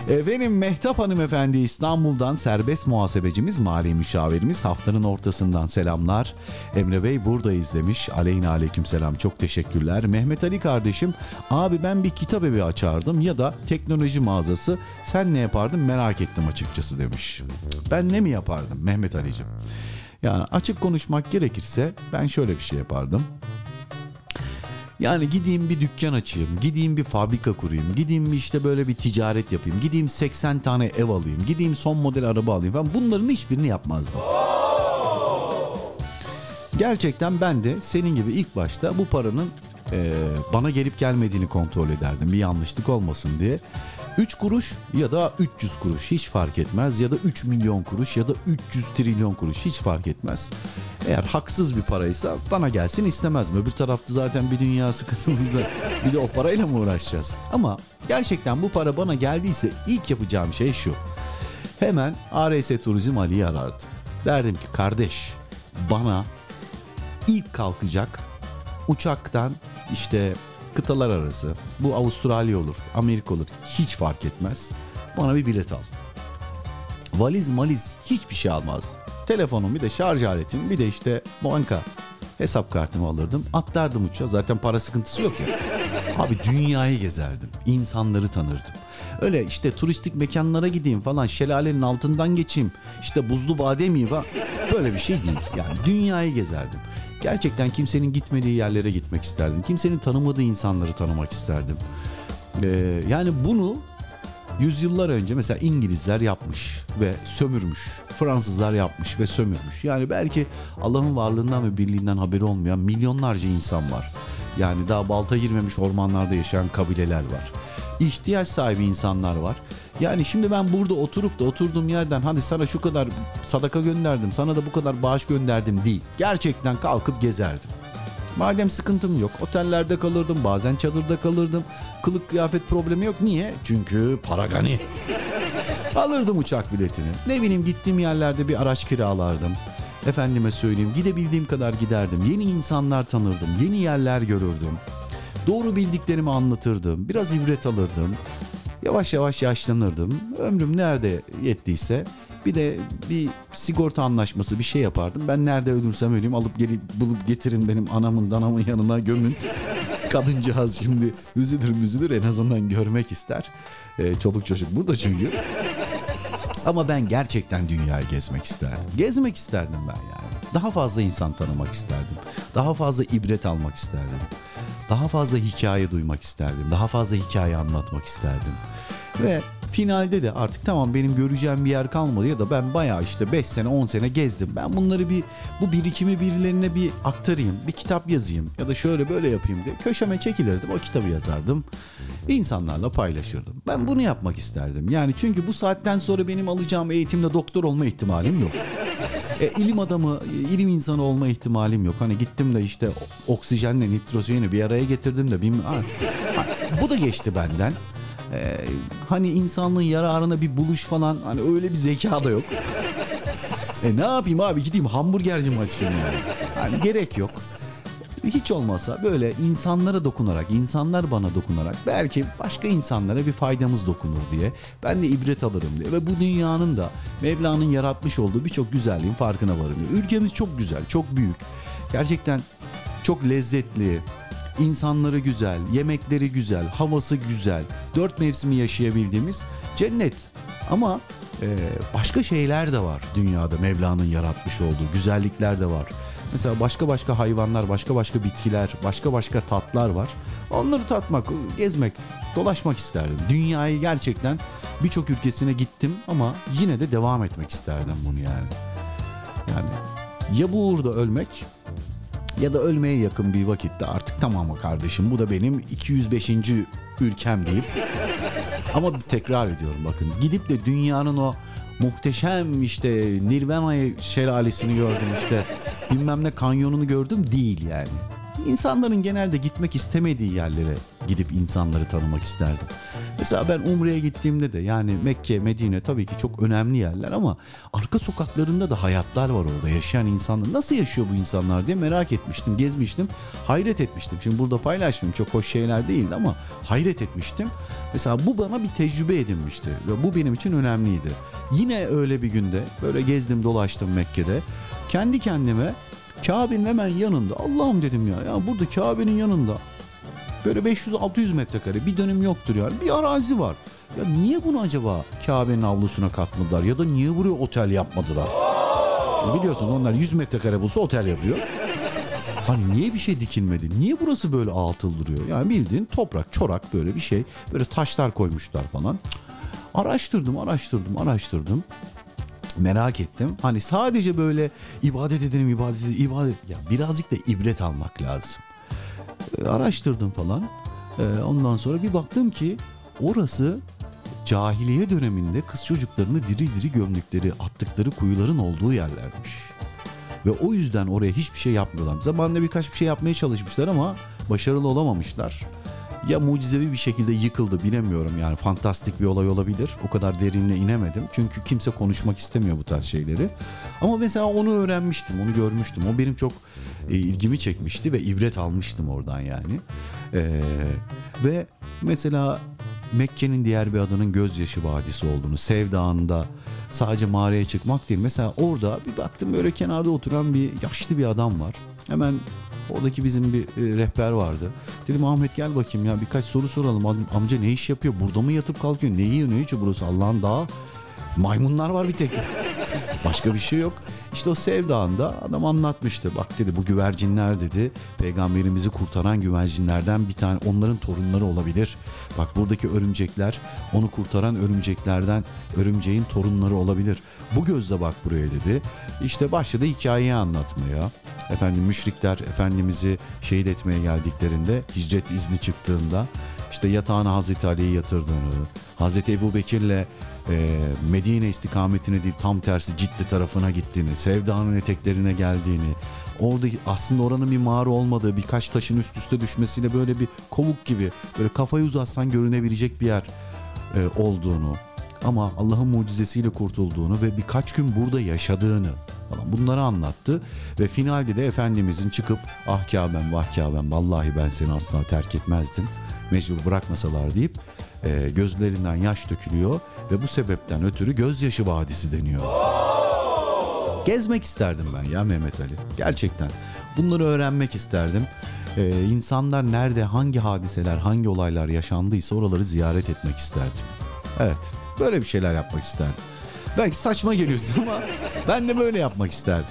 Efendim Mehtap Hanımefendi İstanbul'dan serbest muhasebecimiz, mali müşavirimiz haftanın ortasından selamlar. Emre Bey buradayız demiş. Aleyna aleyküm selam çok teşekkürler. Mehmet Ali kardeşim abi ben bir kitap evi açardım ya da teknoloji mağazası sen ne yapardın merak ettim açıkçası demiş. Ben ne mi yapardım Mehmet Ali'cim? Yani açık konuşmak gerekirse ben şöyle bir şey yapardım. Yani gideyim bir dükkan açayım, gideyim bir fabrika kurayım, gideyim işte böyle bir ticaret yapayım, gideyim 80 tane ev alayım, gideyim son model araba alayım falan bunların hiçbirini yapmazdım. Gerçekten ben de senin gibi ilk başta bu paranın e, bana gelip gelmediğini kontrol ederdim bir yanlışlık olmasın diye. 3 kuruş ya da 300 kuruş hiç fark etmez ya da 3 milyon kuruş ya da 300 trilyon kuruş hiç fark etmez. Eğer haksız bir paraysa bana gelsin istemezdim. Öbür tarafta zaten bir dünya sıkıntımızda bir de o parayla mı uğraşacağız? Ama gerçekten bu para bana geldiyse ilk yapacağım şey şu. Hemen ARS Turizm Ali'yi arardım. Derdim ki kardeş bana ilk kalkacak uçaktan işte kıtalar arası bu Avustralya olur Amerika olur hiç fark etmez bana bir bilet al. Valiz maliz hiçbir şey almazdım. telefonum bir de şarj aletim bir de işte banka hesap kartımı alırdım. Atlardım uçağa zaten para sıkıntısı yok ya. Abi dünyayı gezerdim. insanları tanırdım. Öyle işte turistik mekanlara gideyim falan şelalenin altından geçeyim. işte buzlu badem yiyeyim falan. Böyle bir şey değil. Yani dünyayı gezerdim. Gerçekten kimsenin gitmediği yerlere gitmek isterdim. Kimsenin tanımadığı insanları tanımak isterdim. Ee, yani bunu yüzyıllar önce mesela İngilizler yapmış ve sömürmüş. Fransızlar yapmış ve sömürmüş. Yani belki Allah'ın varlığından ve birliğinden haberi olmayan milyonlarca insan var. Yani daha balta girmemiş ormanlarda yaşayan kabileler var. İhtiyaç sahibi insanlar var. Yani şimdi ben burada oturup da oturduğum yerden hadi sana şu kadar sadaka gönderdim, sana da bu kadar bağış gönderdim değil. Gerçekten kalkıp gezerdim. Madem sıkıntım yok otellerde kalırdım bazen çadırda kalırdım. Kılık kıyafet problemi yok. Niye? Çünkü para gani. Alırdım uçak biletini. Ne bileyim gittiğim yerlerde bir araç kiralardım. Efendime söyleyeyim gidebildiğim kadar giderdim. Yeni insanlar tanırdım. Yeni yerler görürdüm. Doğru bildiklerimi anlatırdım. Biraz ibret alırdım. Yavaş yavaş yaşlanırdım. Ömrüm nerede yettiyse bir de bir sigorta anlaşması bir şey yapardım. Ben nerede ölürsem öleyim alıp geri bulup getirin benim anamın danamın yanına gömün. Kadıncağız şimdi üzülür üzülür en azından görmek ister. Ee, çoluk çocuk burada çünkü. Ama ben gerçekten dünyayı gezmek isterdim. Gezmek isterdim ben yani. Daha fazla insan tanımak isterdim. Daha fazla ibret almak isterdim. Daha fazla hikaye duymak isterdim. Daha fazla hikaye anlatmak isterdim. Ve finalde de artık tamam benim göreceğim bir yer kalmadı ya da ben bayağı işte 5 sene 10 sene gezdim. Ben bunları bir bu birikimi birilerine bir aktarayım, bir kitap yazayım ya da şöyle böyle yapayım diye köşeme çekilirdim. O kitabı yazardım. insanlarla paylaşırdım. Ben bunu yapmak isterdim. Yani çünkü bu saatten sonra benim alacağım eğitimde doktor olma ihtimalim yok. E, ilim adamı, ilim insanı olma ihtimalim yok. Hani gittim de işte oksijenle nitrojeni bir araya getirdim de bilmem. Ha, bu da geçti benden. E, hani insanlığın yararına bir buluş falan hani öyle bir zeka da yok. E ne yapayım abi gideyim hamburgerci mi açayım yani? Hani gerek yok. Hiç olmasa böyle insanlara dokunarak, insanlar bana dokunarak belki başka insanlara bir faydamız dokunur diye ben de ibret alırım diye ve bu dünyanın da Mevla'nın yaratmış olduğu birçok güzelliğin farkına varım. Ülkemiz çok güzel, çok büyük. Gerçekten çok lezzetli, insanları güzel, yemekleri güzel, havası güzel, dört mevsimi yaşayabildiğimiz cennet. Ama e, başka şeyler de var dünyada Mevla'nın yaratmış olduğu güzellikler de var. Mesela başka başka hayvanlar, başka başka bitkiler, başka başka tatlar var. Onları tatmak, gezmek, dolaşmak isterdim. Dünyayı gerçekten birçok ülkesine gittim ama yine de devam etmek isterdim bunu yani. Yani ya bu uğurda ölmek ya da ölmeye yakın bir vakitte artık tamam mı kardeşim bu da benim 205. ülkem deyip ama tekrar ediyorum bakın gidip de dünyanın o muhteşem işte Nirvana şelalesini gördüm işte bilmem ne kanyonunu gördüm değil yani. İnsanların genelde gitmek istemediği yerlere gidip insanları tanımak isterdim. Mesela ben Umre'ye gittiğimde de yani Mekke, Medine tabii ki çok önemli yerler ama arka sokaklarında da hayatlar var orada yaşayan insanlar. Nasıl yaşıyor bu insanlar diye merak etmiştim, gezmiştim, hayret etmiştim. Şimdi burada paylaşmayayım çok hoş şeyler değildi ama hayret etmiştim. Mesela bu bana bir tecrübe edinmişti ve bu benim için önemliydi. Yine öyle bir günde böyle gezdim dolaştım Mekke'de. Kendi kendime Kabe'nin hemen yanında Allah'ım dedim ya ya burada Kabe'nin yanında böyle 500-600 metrekare bir dönüm yoktur yani bir arazi var. Ya niye bunu acaba Kabe'nin avlusuna katmadılar ya da niye buraya otel yapmadılar? Şimdi biliyorsun onlar 100 metrekare bulsa otel yapıyor. Hani niye bir şey dikilmedi? Niye burası böyle atıl duruyor? Yani bildiğin toprak, çorak böyle bir şey. Böyle taşlar koymuşlar falan. Araştırdım, araştırdım, araştırdım. Merak ettim. Hani sadece böyle ibadet edelim, ibadet edelim, ibadet. Ya birazcık da ibret almak lazım. E, araştırdım falan. E, ondan sonra bir baktım ki orası cahiliye döneminde kız çocuklarını diri diri gömdükleri, attıkları kuyuların olduğu yerlermiş. Ve o yüzden oraya hiçbir şey yapmıyorlar. Zamanında birkaç bir şey yapmaya çalışmışlar ama başarılı olamamışlar. Ya mucizevi bir şekilde yıkıldı bilemiyorum yani fantastik bir olay olabilir. O kadar derinine inemedim. Çünkü kimse konuşmak istemiyor bu tarz şeyleri. Ama mesela onu öğrenmiştim, onu görmüştüm. O benim çok e, ilgimi çekmişti ve ibret almıştım oradan yani. Ee, ve mesela Mekke'nin diğer bir adının gözyaşı vadisi olduğunu, Sevdağı'nda sadece mağaraya çıkmak değil. Mesela orada bir baktım böyle kenarda oturan bir yaşlı bir adam var. Hemen oradaki bizim bir e, rehber vardı. Dedim Ahmet gel bakayım ya birkaç soru soralım. Am- Amca ne iş yapıyor? Burada mı yatıp kalkıyor? Ne yiyor ne içiyor burası? Allah'ın dağı. Maymunlar var bir tek. Başka bir şey yok. İşte o Sevdağı'nda adam anlatmıştı. Bak dedi bu güvercinler dedi peygamberimizi kurtaran güvercinlerden bir tane onların torunları olabilir. Bak buradaki örümcekler onu kurtaran örümceklerden örümceğin torunları olabilir. Bu gözle bak buraya dedi. İşte başladı hikayeyi anlatmaya. Efendim müşrikler Efendimiz'i şehit etmeye geldiklerinde hicret izni çıktığında işte yatağına Hazreti Ali'yi yatırdığını, Hazreti Ebu Bekir'le e, Medine istikametine değil tam tersi Cidde tarafına gittiğini, Sevda'nın eteklerine geldiğini, orada aslında oranın bir mağara olmadığı birkaç taşın üst üste düşmesiyle böyle bir kovuk gibi böyle kafayı uzatsan görünebilecek bir yer e, olduğunu ama Allah'ın mucizesiyle kurtulduğunu ve birkaç gün burada yaşadığını falan bunları anlattı ve finalde de Efendimizin çıkıp ah Kabe'm vah Kabe'm vallahi ben seni asla terk etmezdim mecbur bırakmasalar deyip e, gözlerinden yaş dökülüyor ve bu sebepten ötürü gözyaşı vadisi deniyor. Gezmek isterdim ben ya Mehmet Ali. Gerçekten. Bunları öğrenmek isterdim. Ee, insanlar nerede, hangi hadiseler, hangi olaylar yaşandıysa oraları ziyaret etmek isterdim. Evet, böyle bir şeyler yapmak isterdim. Belki saçma geliyorsun ama ben de böyle yapmak isterdim.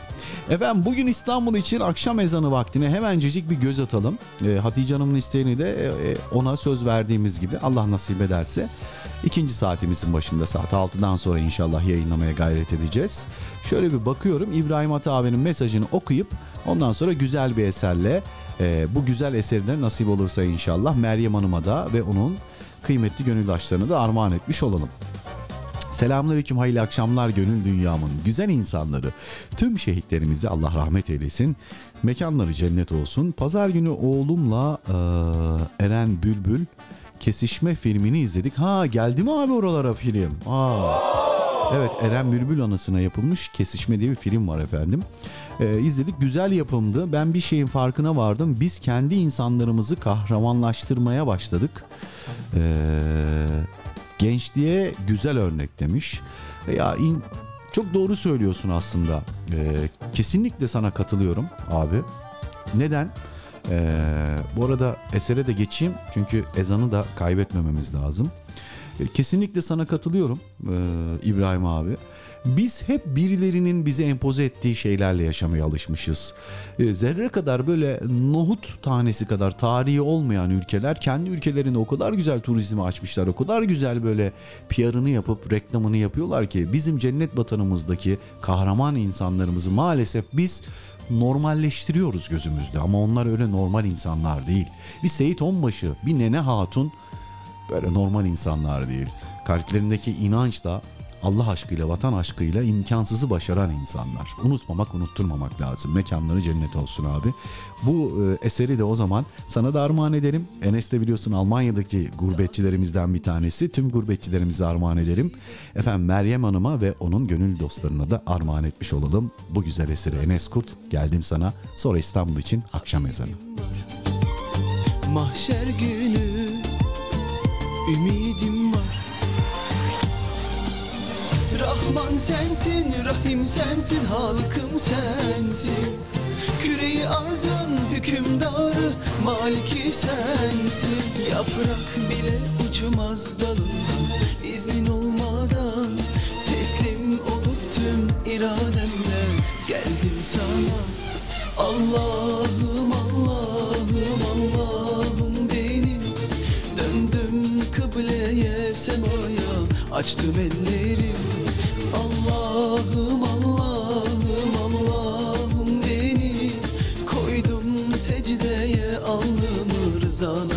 Efendim bugün İstanbul için akşam ezanı vaktine hemencecik bir göz atalım. Ee, Hatice Hanım'ın isteğini de e, e, ona söz verdiğimiz gibi Allah nasip ederse ikinci saatimizin başında saat 6'dan sonra inşallah yayınlamaya gayret edeceğiz. Şöyle bir bakıyorum İbrahim Ata abinin mesajını okuyup ondan sonra güzel bir eserle e, bu güzel eserine nasip olursa inşallah Meryem Hanım'a da ve onun kıymetli gönüldaşlarına da armağan etmiş olalım. Selamünaleyküm hayırlı akşamlar gönül dünyamın güzel insanları. Tüm şehitlerimizi Allah rahmet eylesin. Mekanları cennet olsun. Pazar günü oğlumla eee, Eren Bülbül kesişme filmini izledik. Ha geldi mi abi oralara film? Aa. Evet Eren Bülbül anısına yapılmış Kesişme diye bir film var efendim. Ee, izledik güzel yapımdı. Ben bir şeyin farkına vardım. Biz kendi insanlarımızı kahramanlaştırmaya başladık. Ee, gençliğe güzel örnek demiş. E Ya in- çok doğru söylüyorsun aslında. Ee, kesinlikle sana katılıyorum abi. Neden? Ee, bu arada esere de geçeyim çünkü ezanı da kaybetmememiz lazım. E, Kesinlikle sana katılıyorum e, İbrahim abi. Biz hep birilerinin bize empoze ettiği şeylerle yaşamaya alışmışız. E, Zerre kadar böyle nohut tanesi kadar tarihi olmayan ülkeler kendi ülkelerinde o kadar güzel turizmi açmışlar. O kadar güzel böyle PR'ını yapıp reklamını yapıyorlar ki bizim cennet vatanımızdaki kahraman insanlarımızı maalesef biz normalleştiriyoruz gözümüzde. Ama onlar öyle normal insanlar değil. Bir Seyit Onbaşı, bir Nene Hatun böyle normal insanlar değil. Kalplerindeki inanç da Allah aşkıyla, vatan aşkıyla imkansızı başaran insanlar. Unutmamak, unutturmamak lazım. Mekanları cennet olsun abi. Bu e, eseri de o zaman sana da armağan edelim. Enes de biliyorsun Almanya'daki gurbetçilerimizden bir tanesi. Tüm gurbetçilerimize armağan ederim. Efendim Meryem Hanım'a ve onun gönül dostlarına da armağan etmiş olalım. Bu güzel eseri Enes Kurt. Geldim sana. Sonra İstanbul için akşam ezanı. Mahşer günü ümidim Rahman sensin, Rahim sensin, halkım sensin. Küreyi arzın hükümdarı, maliki sensin. Yaprak bile uçmaz dalından, iznin olmadan Teslim olup tüm irademle geldim sana. Allah'ım Allah'ım Allah'ım benim. Döndüm kıbleye semaya açtım ellerim Allah'ım Allah'ım Allah'ım beni Koydum secdeye alnımı rızana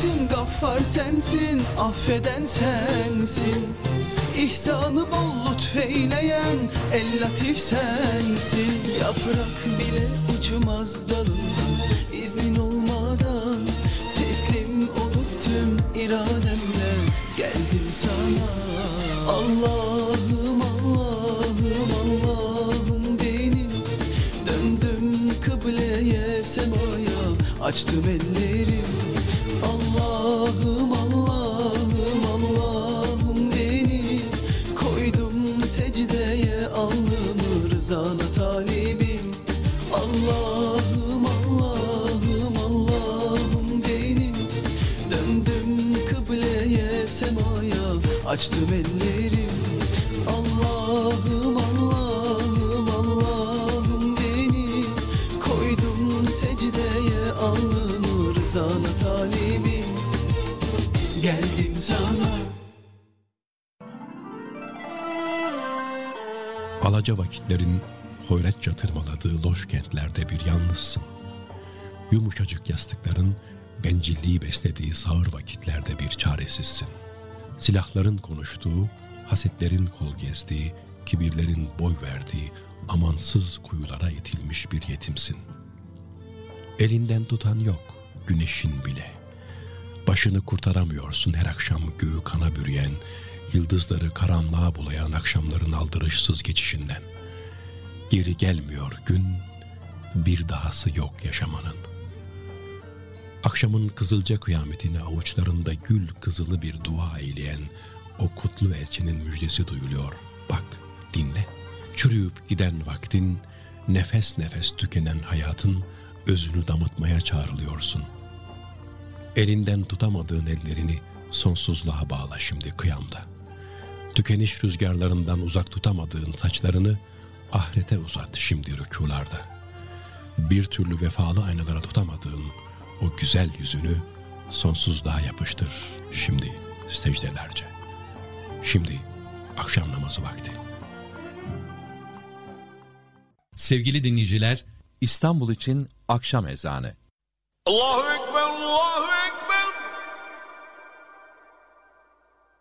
sensin, gaffar sensin Affeden sensin. İhsanı bol lütfeyleyen El latif sensin. Yaprak bile uçmaz dalından İznin olmadan Teslim olup tüm irademle Geldim sana. Allah'ım Allah'ım Allah'ım benim. Döndüm kıbleye semaya Açtım ellerim Allah'ım Allah'ım Allah'ım beni. Koydum secdeye alnımı rızana talibim. Allah'ım Allah'ım Allah'ım benim. Döndüm kıbleye semaya Açtım ellerim Alaca vakitlerin hoyratça tırmaladığı loş kentlerde bir yalnızsın. Yumuşacık yastıkların bencilliği beslediği sağır vakitlerde bir çaresizsin. Silahların konuştuğu, hasetlerin kol gezdiği, kibirlerin boy verdiği amansız kuyulara itilmiş bir yetimsin. Elinden tutan yok, güneşin bile. Başını kurtaramıyorsun her akşam göğü kana bürüyen, yıldızları karanlığa bulayan akşamların aldırışsız geçişinden. Geri gelmiyor gün, bir dahası yok yaşamanın. Akşamın kızılca kıyametini avuçlarında gül kızılı bir dua eyleyen o kutlu elçinin müjdesi duyuluyor. Bak, dinle. Çürüyüp giden vaktin, nefes nefes tükenen hayatın özünü damıtmaya çağrılıyorsun. Elinden tutamadığın ellerini sonsuzluğa bağla şimdi kıyamda. Tükeniş rüzgarlarından uzak tutamadığın saçlarını ahirete uzat şimdi rükularda. Bir türlü vefalı aynalara tutamadığın o güzel yüzünü sonsuzluğa yapıştır şimdi secdelerce. Şimdi akşam namazı vakti. Sevgili dinleyiciler, İstanbul için akşam ezanı. Allahu Ekber, Allahu Ekber.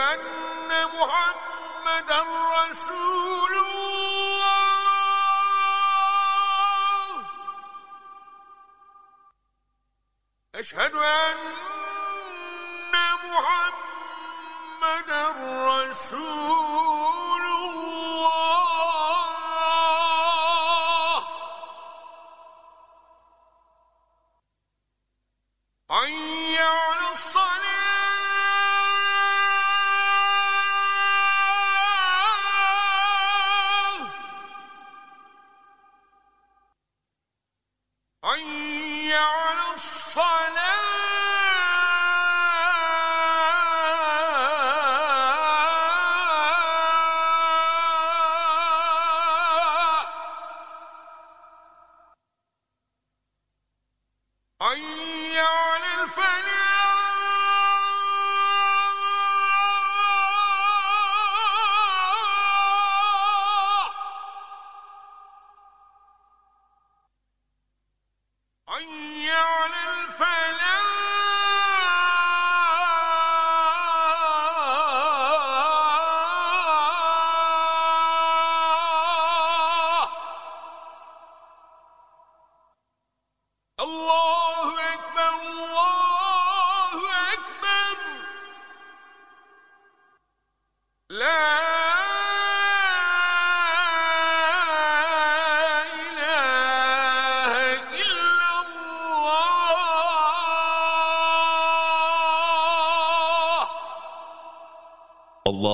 أن محمدا رسول الله. أشهد أن رسول على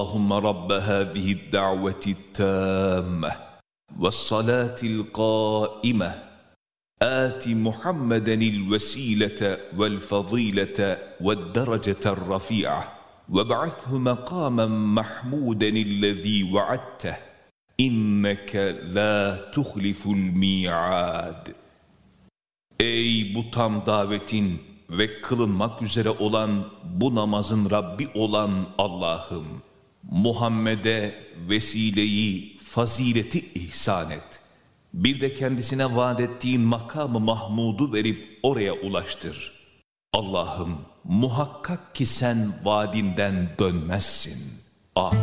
اللهم رب هذه الدعوة التامة والصلاة القائمة آت محمدا الوسيلة والفضيلة والدرجة الرفيعة وابعثه مقاما محمودا الذي وعدته إنك لا تخلف الميعاد Ey bu tam davetin ve kılınmak üzere olan bu namazın Rabbi olan Allah'ım, Muhammed'e vesileyi, fazileti ihsan et. Bir de kendisine vaat ettiğin makamı Mahmud'u verip oraya ulaştır. Allah'ım muhakkak ki sen vaadinden dönmezsin. Amin.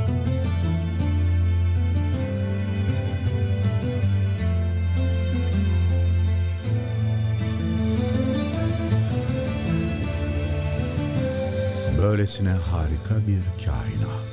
Böylesine harika bir kainat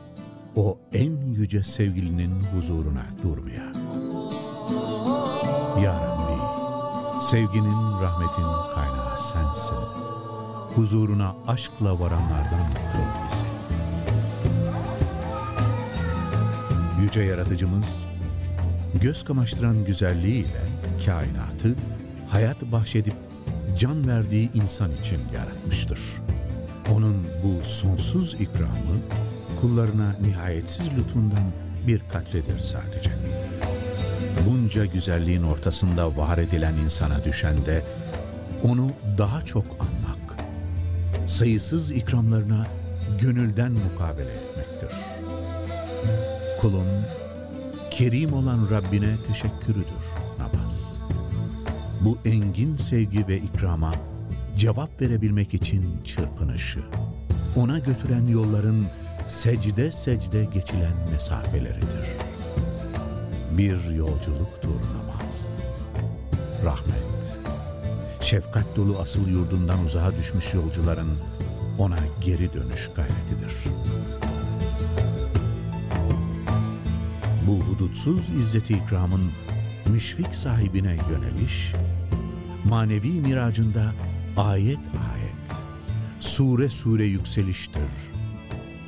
o en yüce sevgilinin huzuruna durmaya. Ya Rabbi, sevginin, rahmetin kaynağı sensin. Huzuruna aşkla varanlardan kıl bizi. Yüce Yaratıcımız, göz kamaştıran güzelliğiyle kainatı hayat bahşedip can verdiği insan için yaratmıştır. Onun bu sonsuz ikramı kullarına nihayetsiz lütfundan bir katredir sadece. Bunca güzelliğin ortasında var edilen insana düşen de onu daha çok anmak, sayısız ikramlarına gönülden mukabele etmektir. Kulun, kerim olan Rabbine teşekkürüdür namaz. Bu engin sevgi ve ikrama cevap verebilmek için çırpınışı, ona götüren yolların secde secde geçilen mesafeleridir. Bir yolculuktur namaz. Rahmet, şefkat dolu asıl yurdundan uzağa düşmüş yolcuların ona geri dönüş gayretidir. Bu hudutsuz izzeti ikramın müşfik sahibine yöneliş, manevi miracında ayet ayet, sure sure yükseliştir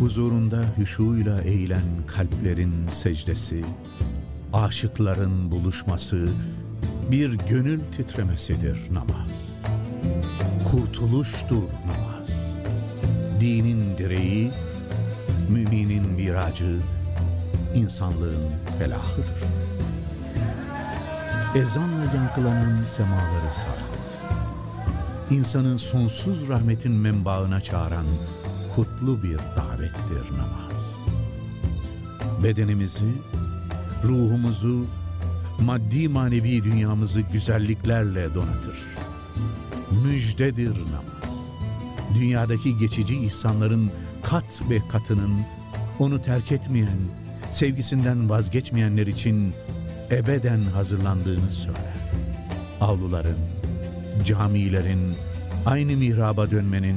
Huzurunda hüşuyla eğilen kalplerin secdesi, aşıkların buluşması, bir gönül titremesidir namaz. Kurtuluştur namaz. Dinin direği, müminin miracı, insanlığın felahıdır. Ezanla yankılanan semaları saran, insanın sonsuz rahmetin menbaına çağıran kutlu bir davettir namaz. Bedenimizi, ruhumuzu, maddi manevi dünyamızı güzelliklerle donatır. Müjdedir namaz. Dünyadaki geçici ihsanların kat ve katının onu terk etmeyen, sevgisinden vazgeçmeyenler için ebeden hazırlandığını söyler. Avluların, camilerin, aynı mihraba dönmenin,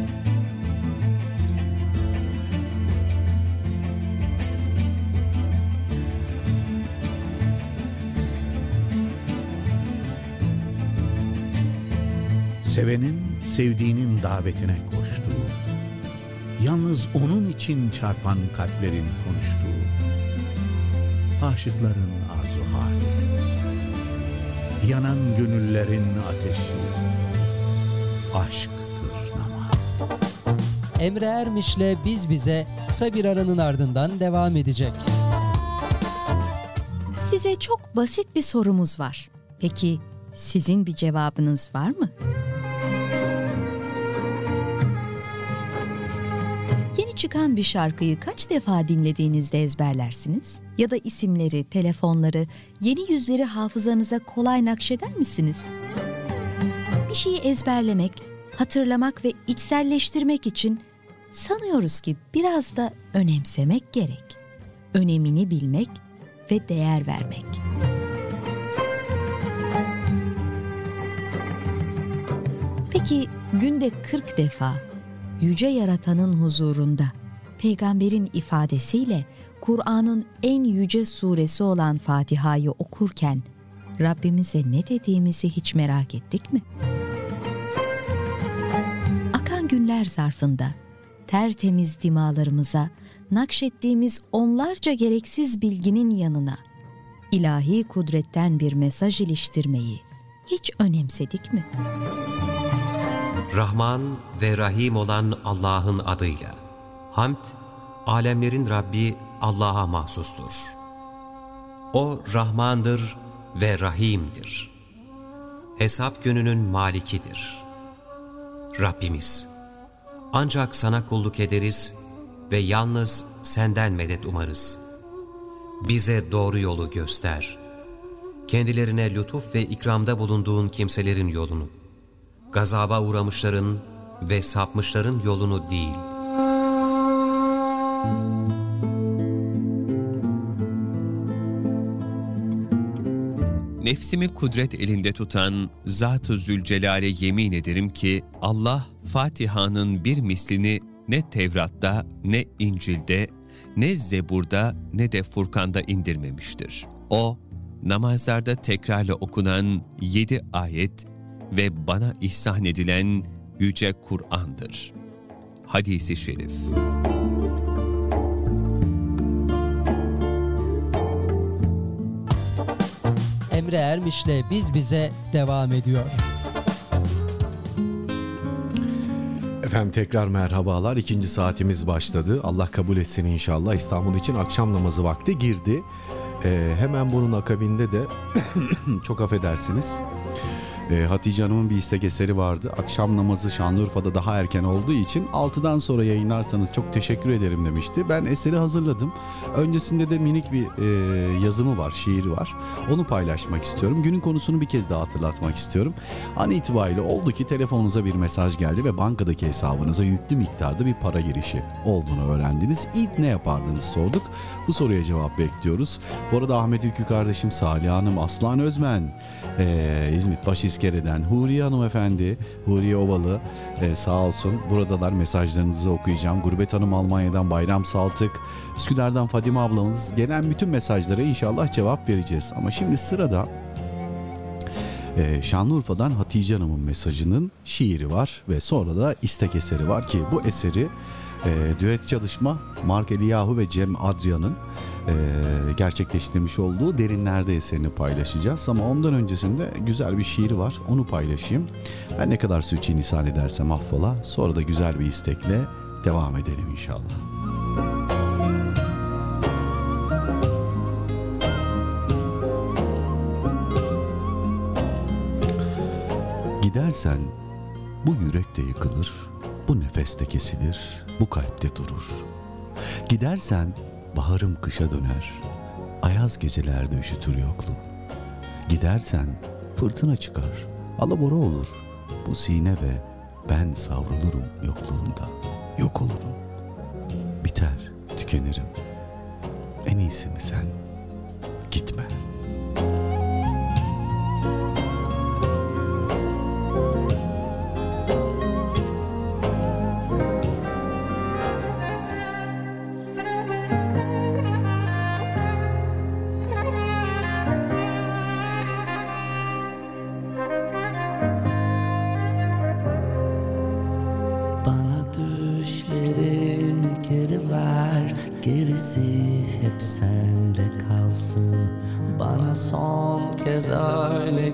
Sevenin sevdiğinin davetine koştuğu, yalnız onun için çarpan kalplerin konuştuğu, aşıkların arzu hali, yanan gönüllerin ateşi, aşktır namaz. Emre Ermiş'le Biz Bize kısa bir aranın ardından devam edecek. Size çok basit bir sorumuz var. Peki sizin bir cevabınız var mı? Çıkan bir şarkıyı kaç defa dinlediğinizde ezberlersiniz? Ya da isimleri, telefonları, yeni yüzleri hafızanıza kolay nakşeder misiniz? Bir şeyi ezberlemek, hatırlamak ve içselleştirmek için sanıyoruz ki biraz da önemsemek gerek. Önemini bilmek ve değer vermek. Peki günde 40 defa yüce yaratanın huzurunda peygamberin ifadesiyle Kur'an'ın en yüce suresi olan Fatiha'yı okurken Rabbimize ne dediğimizi hiç merak ettik mi? Akan günler zarfında tertemiz dimalarımıza nakşettiğimiz onlarca gereksiz bilginin yanına ilahi kudretten bir mesaj iliştirmeyi hiç önemsedik mi? Rahman ve Rahim olan Allah'ın adıyla. Hamd, alemlerin Rabbi Allah'a mahsustur. O Rahmandır ve Rahim'dir. Hesap gününün malikidir. Rabbimiz, ancak sana kulluk ederiz ve yalnız senden medet umarız. Bize doğru yolu göster. Kendilerine lütuf ve ikramda bulunduğun kimselerin yolunu, gazaba uğramışların ve sapmışların yolunu değil. Nefsimi kudret elinde tutan Zat-ı Zülcelal'e yemin ederim ki Allah Fatiha'nın bir mislini ne Tevrat'ta, ne İncil'de, ne Zebur'da, ne de Furkan'da indirmemiştir. O, namazlarda tekrarla okunan yedi ayet ve bana ihsan edilen Yüce Kur'an'dır. Hadisi Şerif Emre Ermiş'le Biz Bize devam ediyor. Efendim tekrar merhabalar. İkinci saatimiz başladı. Allah kabul etsin inşallah. İstanbul için akşam namazı vakti girdi. Ee, hemen bunun akabinde de çok affedersiniz. Ee, Hatice Hanım'ın bir istek eseri vardı. Akşam namazı Şanlıurfa'da daha erken olduğu için 6'dan sonra yayınlarsanız çok teşekkür ederim demişti. Ben eseri hazırladım. Öncesinde de minik bir e, yazımı var, şiiri var. Onu paylaşmak istiyorum. Günün konusunu bir kez daha hatırlatmak istiyorum. An itibariyle oldu ki telefonunuza bir mesaj geldi ve bankadaki hesabınıza yüklü miktarda bir para girişi olduğunu öğrendiniz. İlk ne yapardınız sorduk. Bu soruya cevap bekliyoruz. Bu arada Ahmet Ülkü kardeşim, Salih Hanım, Aslan Özmen, e, İzmit Başiskele'den Huriye Hanımefendi, Huriye Ovalı e, sağ olsun. Buradalar mesajlarınızı okuyacağım. Gurbet Hanım Almanya'dan Bayram Saltık, Üsküdar'dan Fadime ablamız gelen bütün mesajlara inşallah cevap vereceğiz. Ama şimdi sırada e, Şanlıurfa'dan Hatice Hanım'ın mesajının şiiri var ve sonra da istek eseri var ki bu eseri e, düet çalışma Mark Eliyahu ve Cem Adrian'ın e, gerçekleştirmiş olduğu Derinlerde eserini paylaşacağız. Ama ondan öncesinde güzel bir şiiri var onu paylaşayım. Ben ne kadar sürçülisan edersem affola sonra da güzel bir istekle devam edelim inşallah. Gidersen bu yürekte yıkılır, bu nefeste kesilir, bu kalpte durur. Gidersen baharım kışa döner, ayaz gecelerde üşütür yokluğum. Gidersen fırtına çıkar, alabora olur, bu sine ve ben savrulurum yokluğunda, yok olurum. Biter, tükenirim. En iyisi mi sen? Gitme.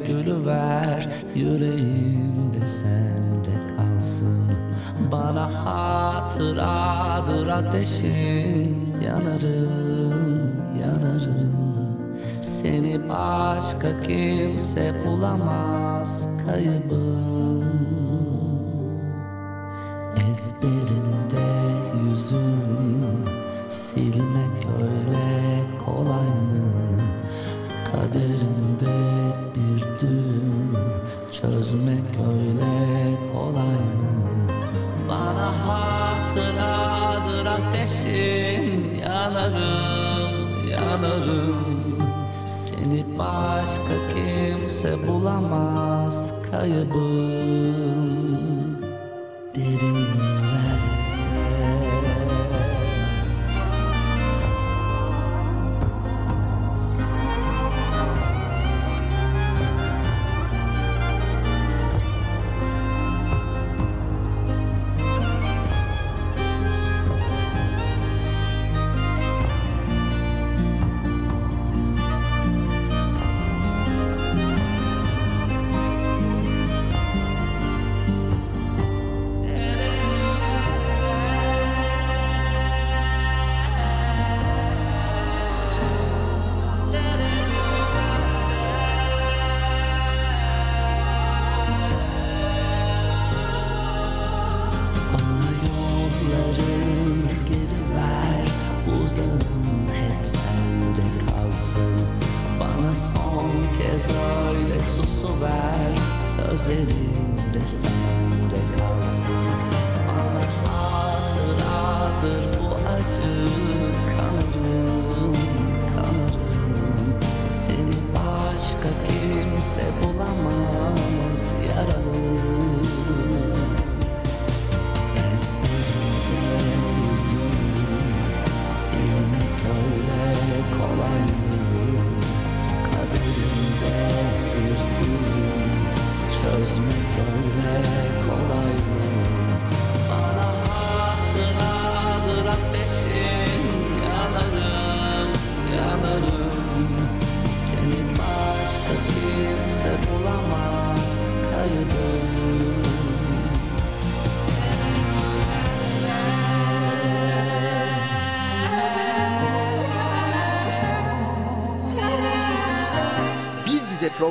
Gülüver Yüreğimde sende kalsın. Bana hatıradır ateşin Yanarım, yanarım. Seni başka kimse bulamaz kaybım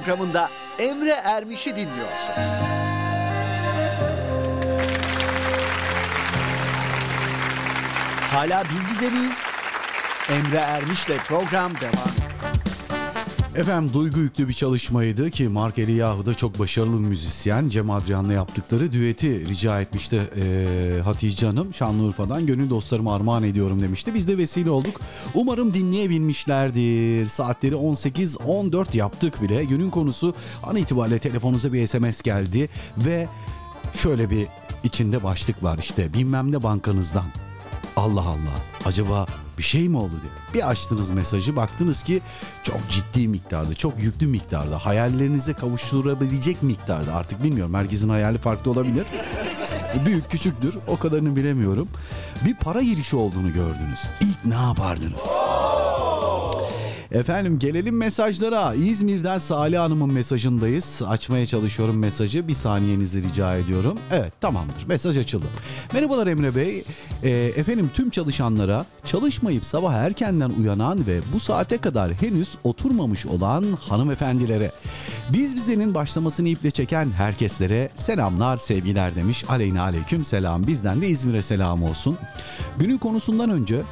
programında Emre Ermiş'i dinliyorsunuz. Hala Biz Bize miyiz? Emre Ermiş'le program devam ediyor. Efendim duygu yüklü bir çalışmaydı ki Mark Eliyahu da çok başarılı bir müzisyen. Cem Adrian'la yaptıkları düeti rica etmişti ee, Hatice Hanım. Şanlıurfa'dan gönül dostlarıma armağan ediyorum demişti. Biz de vesile olduk. Umarım dinleyebilmişlerdir. Saatleri 18-14 yaptık bile. Günün konusu an itibariyle telefonunuza bir SMS geldi ve şöyle bir içinde başlık var işte bilmem ne bankanızdan. Allah Allah acaba bir şey mi oldu diye. Bir açtınız mesajı baktınız ki çok ciddi miktarda çok yüklü miktarda hayallerinize kavuşturabilecek miktarda artık bilmiyorum herkesin hayali farklı olabilir. Büyük küçüktür o kadarını bilemiyorum. Bir para girişi olduğunu gördünüz. İlk ne yapardınız? Efendim gelelim mesajlara. İzmir'den Salih Hanım'ın mesajındayız. Açmaya çalışıyorum mesajı. Bir saniyenizi rica ediyorum. Evet tamamdır. Mesaj açıldı. Merhabalar Emre Bey. Ee, efendim tüm çalışanlara çalışmayıp sabah erkenden uyanan ve bu saate kadar henüz oturmamış olan hanımefendilere biz bizenin başlamasını iple çeken herkeslere selamlar sevgiler demiş. Aleyna aleyküm selam. Bizden de İzmir'e selam olsun. Günün konusundan önce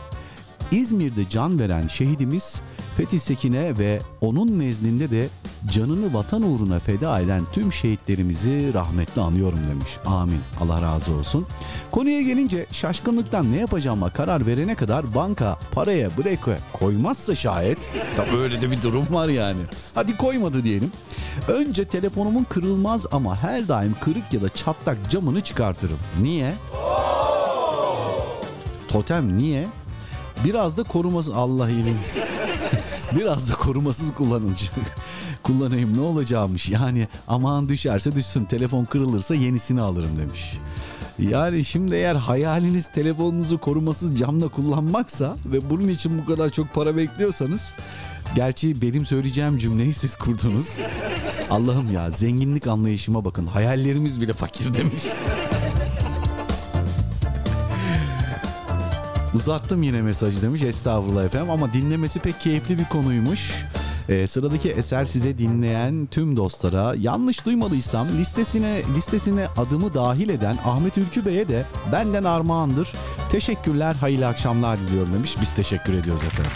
İzmir'de can veren şehidimiz Fethi Sekin'e ve onun nezdinde de canını vatan uğruna feda eden tüm şehitlerimizi rahmetle anıyorum demiş. Amin. Allah razı olsun. Konuya gelince şaşkınlıktan ne yapacağıma karar verene kadar banka paraya breke koymazsa şayet tabii öyle de bir durum var yani. Hadi koymadı diyelim. Önce telefonumun kırılmaz ama her daim kırık ya da çatlak camını çıkartırım. Niye? Totem niye? Biraz da koruması Allah iyilik. Biraz da korumasız kullanıcı. Kullanayım ne olacakmış yani aman düşerse düşsün telefon kırılırsa yenisini alırım demiş. Yani şimdi eğer hayaliniz telefonunuzu korumasız camla kullanmaksa ve bunun için bu kadar çok para bekliyorsanız Gerçi benim söyleyeceğim cümleyi siz kurdunuz. Allah'ım ya zenginlik anlayışıma bakın. Hayallerimiz bile fakir demiş. Uzattım yine mesajı demiş. Estağfurullah efendim ama dinlemesi pek keyifli bir konuymuş. Ee, sıradaki eser size dinleyen tüm dostlara yanlış duymadıysam listesine listesine adımı dahil eden Ahmet Ülkü Bey'e de benden armağandır. Teşekkürler, hayırlı akşamlar diliyorum demiş. Biz teşekkür ediyoruz efendim.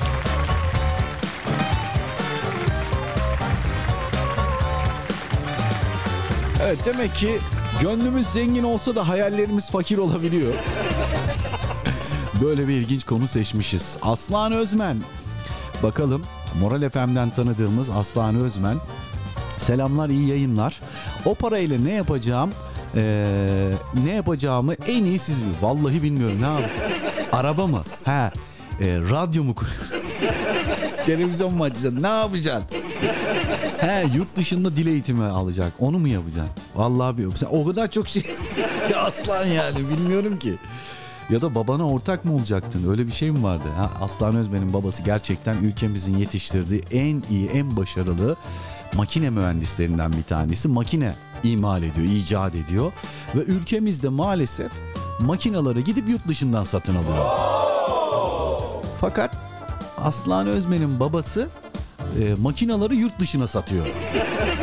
Evet demek ki gönlümüz zengin olsa da hayallerimiz fakir olabiliyor. Böyle bir ilginç konu seçmişiz. Aslan Özmen. Bakalım Moral FM'den tanıdığımız Aslan Özmen. Selamlar iyi yayınlar. O parayla ne yapacağım? Ee, ne yapacağımı en iyi siz bilirsiniz. Vallahi bilmiyorum ne yap? Araba mı? He. Ee, radyo mu? Televizyon mu açacaksın? Ne yapacaksın? He yurt dışında dil eğitimi alacak. Onu mu yapacaksın? Vallahi bir sen o kadar çok şey ya aslan yani bilmiyorum ki. Ya da babana ortak mı olacaktın? Öyle bir şey mi vardı? Ha, Aslan Özmen'in babası gerçekten ülkemizin yetiştirdiği en iyi, en başarılı makine mühendislerinden bir tanesi. Makine imal ediyor, icat ediyor. Ve ülkemizde maalesef makinaları gidip yurt dışından satın alıyor. Fakat Aslan Özmen'in babası e, makinaları yurt dışına satıyor.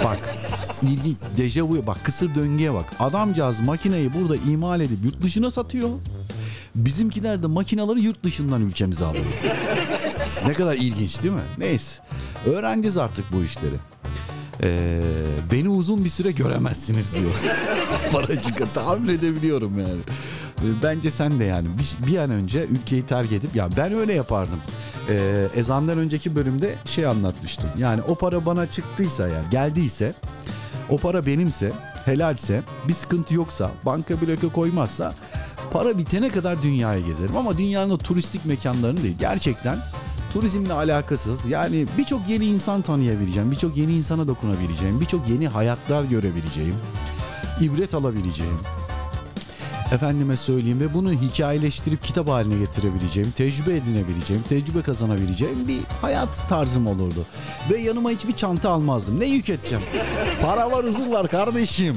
Bak ilginç dejavu bak kısır döngüye bak. Adamcağız makineyi burada imal edip yurt dışına satıyor. Bizimkiler de makinaları yurt dışından ülkemize alıyor. ne kadar ilginç değil mi? Neyse. Öğreneceğiz artık bu işleri. Ee, beni uzun bir süre göremezsiniz diyor. Paracık'a tahmin edebiliyorum yani. Ee, Bence sen de yani bir, bir an önce ülkeyi terk edip ya ben öyle yapardım. Ee, ezandan önceki bölümde şey anlatmıştım. Yani o para bana çıktıysa yani geldiyse o para benimse helalse bir sıkıntı yoksa banka bloke koymazsa para bitene kadar dünyayı gezerim. Ama dünyanın o turistik mekanlarını değil gerçekten turizmle alakasız yani birçok yeni insan tanıyabileceğim, birçok yeni insana dokunabileceğim, birçok yeni hayatlar görebileceğim, ibret alabileceğim. Efendime söyleyeyim ve bunu hikayeleştirip kitap haline getirebileceğim, tecrübe edinebileceğim, tecrübe kazanabileceğim bir hayat tarzım olurdu. Ve yanıma hiçbir çanta almazdım. Ne yük edeceğim? Para var, huzur var kardeşim.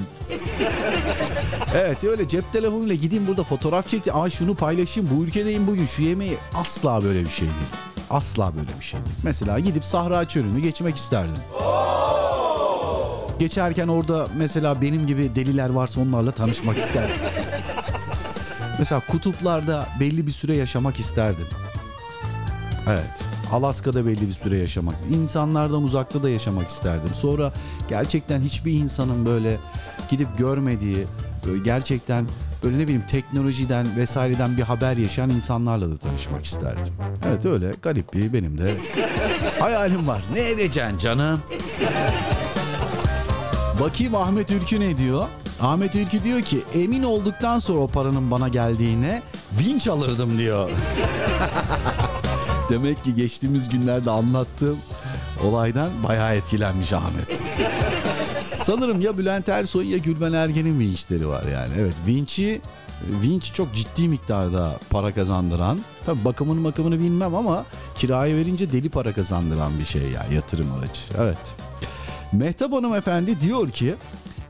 Evet öyle cep telefonuyla gideyim burada fotoğraf çekti. Aa şunu paylaşayım bu ülkedeyim bugün şu yemeği. Asla böyle bir şey değil. Asla böyle bir şey değil. Mesela gidip Sahra Çölü'nü geçmek isterdim. Geçerken orada mesela benim gibi deliler varsa onlarla tanışmak isterdim. Mesela kutuplarda belli bir süre yaşamak isterdim. Evet. Alaska'da belli bir süre yaşamak. İnsanlardan uzakta da yaşamak isterdim. Sonra gerçekten hiçbir insanın böyle gidip görmediği, böyle gerçekten böyle ne bileyim teknolojiden vesaireden bir haber yaşayan insanlarla da tanışmak isterdim. Evet öyle garip bir benim de hayalim var. Ne edeceksin canım? Bakayım Ahmet Ülkü ne diyor? Ahmet Ülkü diyor ki emin olduktan sonra o paranın bana geldiğine vinç alırdım diyor. Demek ki geçtiğimiz günlerde anlattığım olaydan bayağı etkilenmiş Ahmet. Sanırım ya Bülent Ersoy ya Gülben Ergen'in vinçleri var yani. Evet vinçi vinç çok ciddi miktarda para kazandıran. Tabii bakımını bakımını bilmem ama kiraya verince deli para kazandıran bir şey yani yatırım aracı. Evet. Mehtap Hanım efendi diyor ki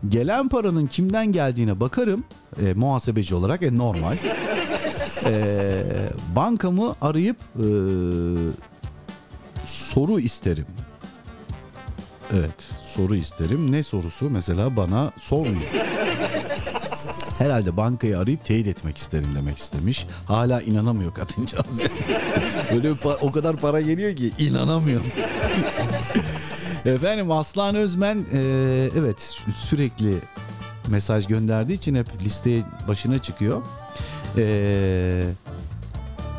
gelen paranın kimden geldiğine bakarım e, muhasebeci olarak e, normal. E, bankamı arayıp e, soru isterim. Evet soru isterim. Ne sorusu mesela bana sormuyor. Herhalde bankayı arayıp teyit etmek isterim demek istemiş. Hala inanamıyor kadıncağız. Böyle o kadar para geliyor ki inanamıyorum. Efendim Aslan Özmen e, evet sü- sürekli mesaj gönderdiği için hep listeye başına çıkıyor. E,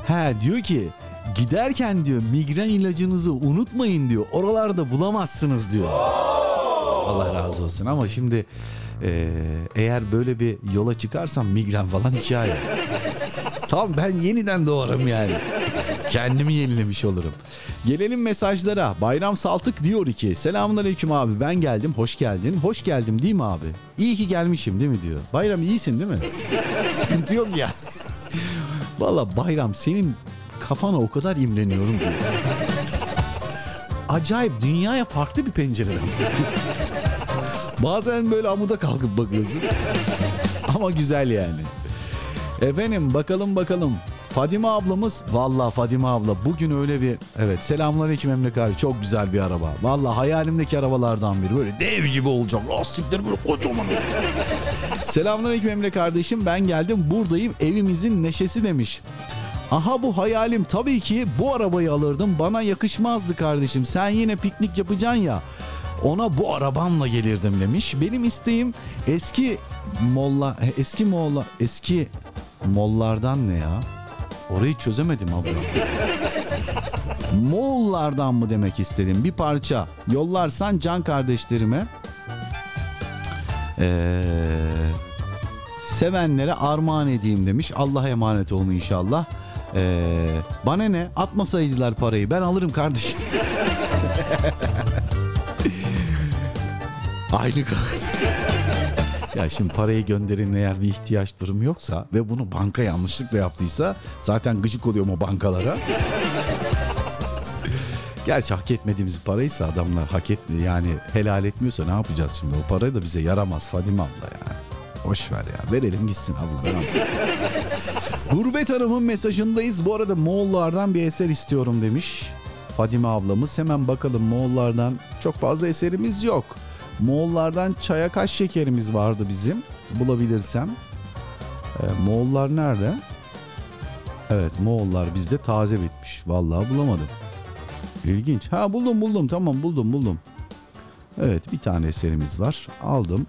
he diyor ki giderken diyor migren ilacınızı unutmayın diyor. Oralarda bulamazsınız diyor. Allah razı olsun ama şimdi e, eğer böyle bir yola çıkarsam migren falan hikaye. Tam ben yeniden doğarım yani. Kendimi yenilemiş olurum. Gelelim mesajlara. Bayram Saltık diyor ki Selamünaleyküm abi ben geldim hoş geldin. Hoş geldim değil mi abi? İyi ki gelmişim değil mi diyor. Bayram iyisin değil mi? Sıkıntı yok ya. Valla Bayram senin kafana o kadar imreniyorum ki. Acayip dünyaya farklı bir pencereden. Bazen böyle amuda kalkıp bakıyorsun. Ama güzel yani. Efendim bakalım bakalım. Fadime ablamız valla Fadime abla bugün öyle bir evet selamünaleyküm Emre abi çok güzel bir araba. Valla hayalimdeki arabalardan biri böyle dev gibi olacak lastikleri böyle kocaman. selamünaleyküm Emre kardeşim ben geldim buradayım evimizin neşesi demiş. Aha bu hayalim tabii ki bu arabayı alırdım bana yakışmazdı kardeşim sen yine piknik yapacaksın ya. Ona bu arabanla gelirdim demiş. Benim isteğim eski molla eski molla eski mollardan ne ya? Orayı çözemedim abla. Moğollardan mı demek istedim? Bir parça yollarsan can kardeşlerime ee, sevenlere armağan edeyim demiş. Allah'a emanet olun inşallah. Ee, bana ne? Atmasaydılar parayı. Ben alırım kardeşim. Aynı Ya şimdi parayı gönderin eğer bir ihtiyaç durum yoksa ve bunu banka yanlışlıkla yaptıysa zaten gıcık oluyorum o bankalara. Gerçi hak etmediğimiz paraysa adamlar hak etmiyor yani helal etmiyorsa ne yapacağız şimdi? O para da bize yaramaz Fadime abla ya. Boş ver ya verelim gitsin abla. Gurbet Hanım'ın mesajındayız. Bu arada Moğollardan bir eser istiyorum demiş. Fadime ablamız. Hemen bakalım Moğollardan çok fazla eserimiz yok. Moğollardan çaya kaç şekerimiz vardı bizim bulabilirsem. Ee, Moğollar nerede? Evet Moğollar bizde taze bitmiş. Vallahi bulamadım. İlginç. Ha buldum buldum tamam buldum buldum. Evet bir tane eserimiz var. Aldım.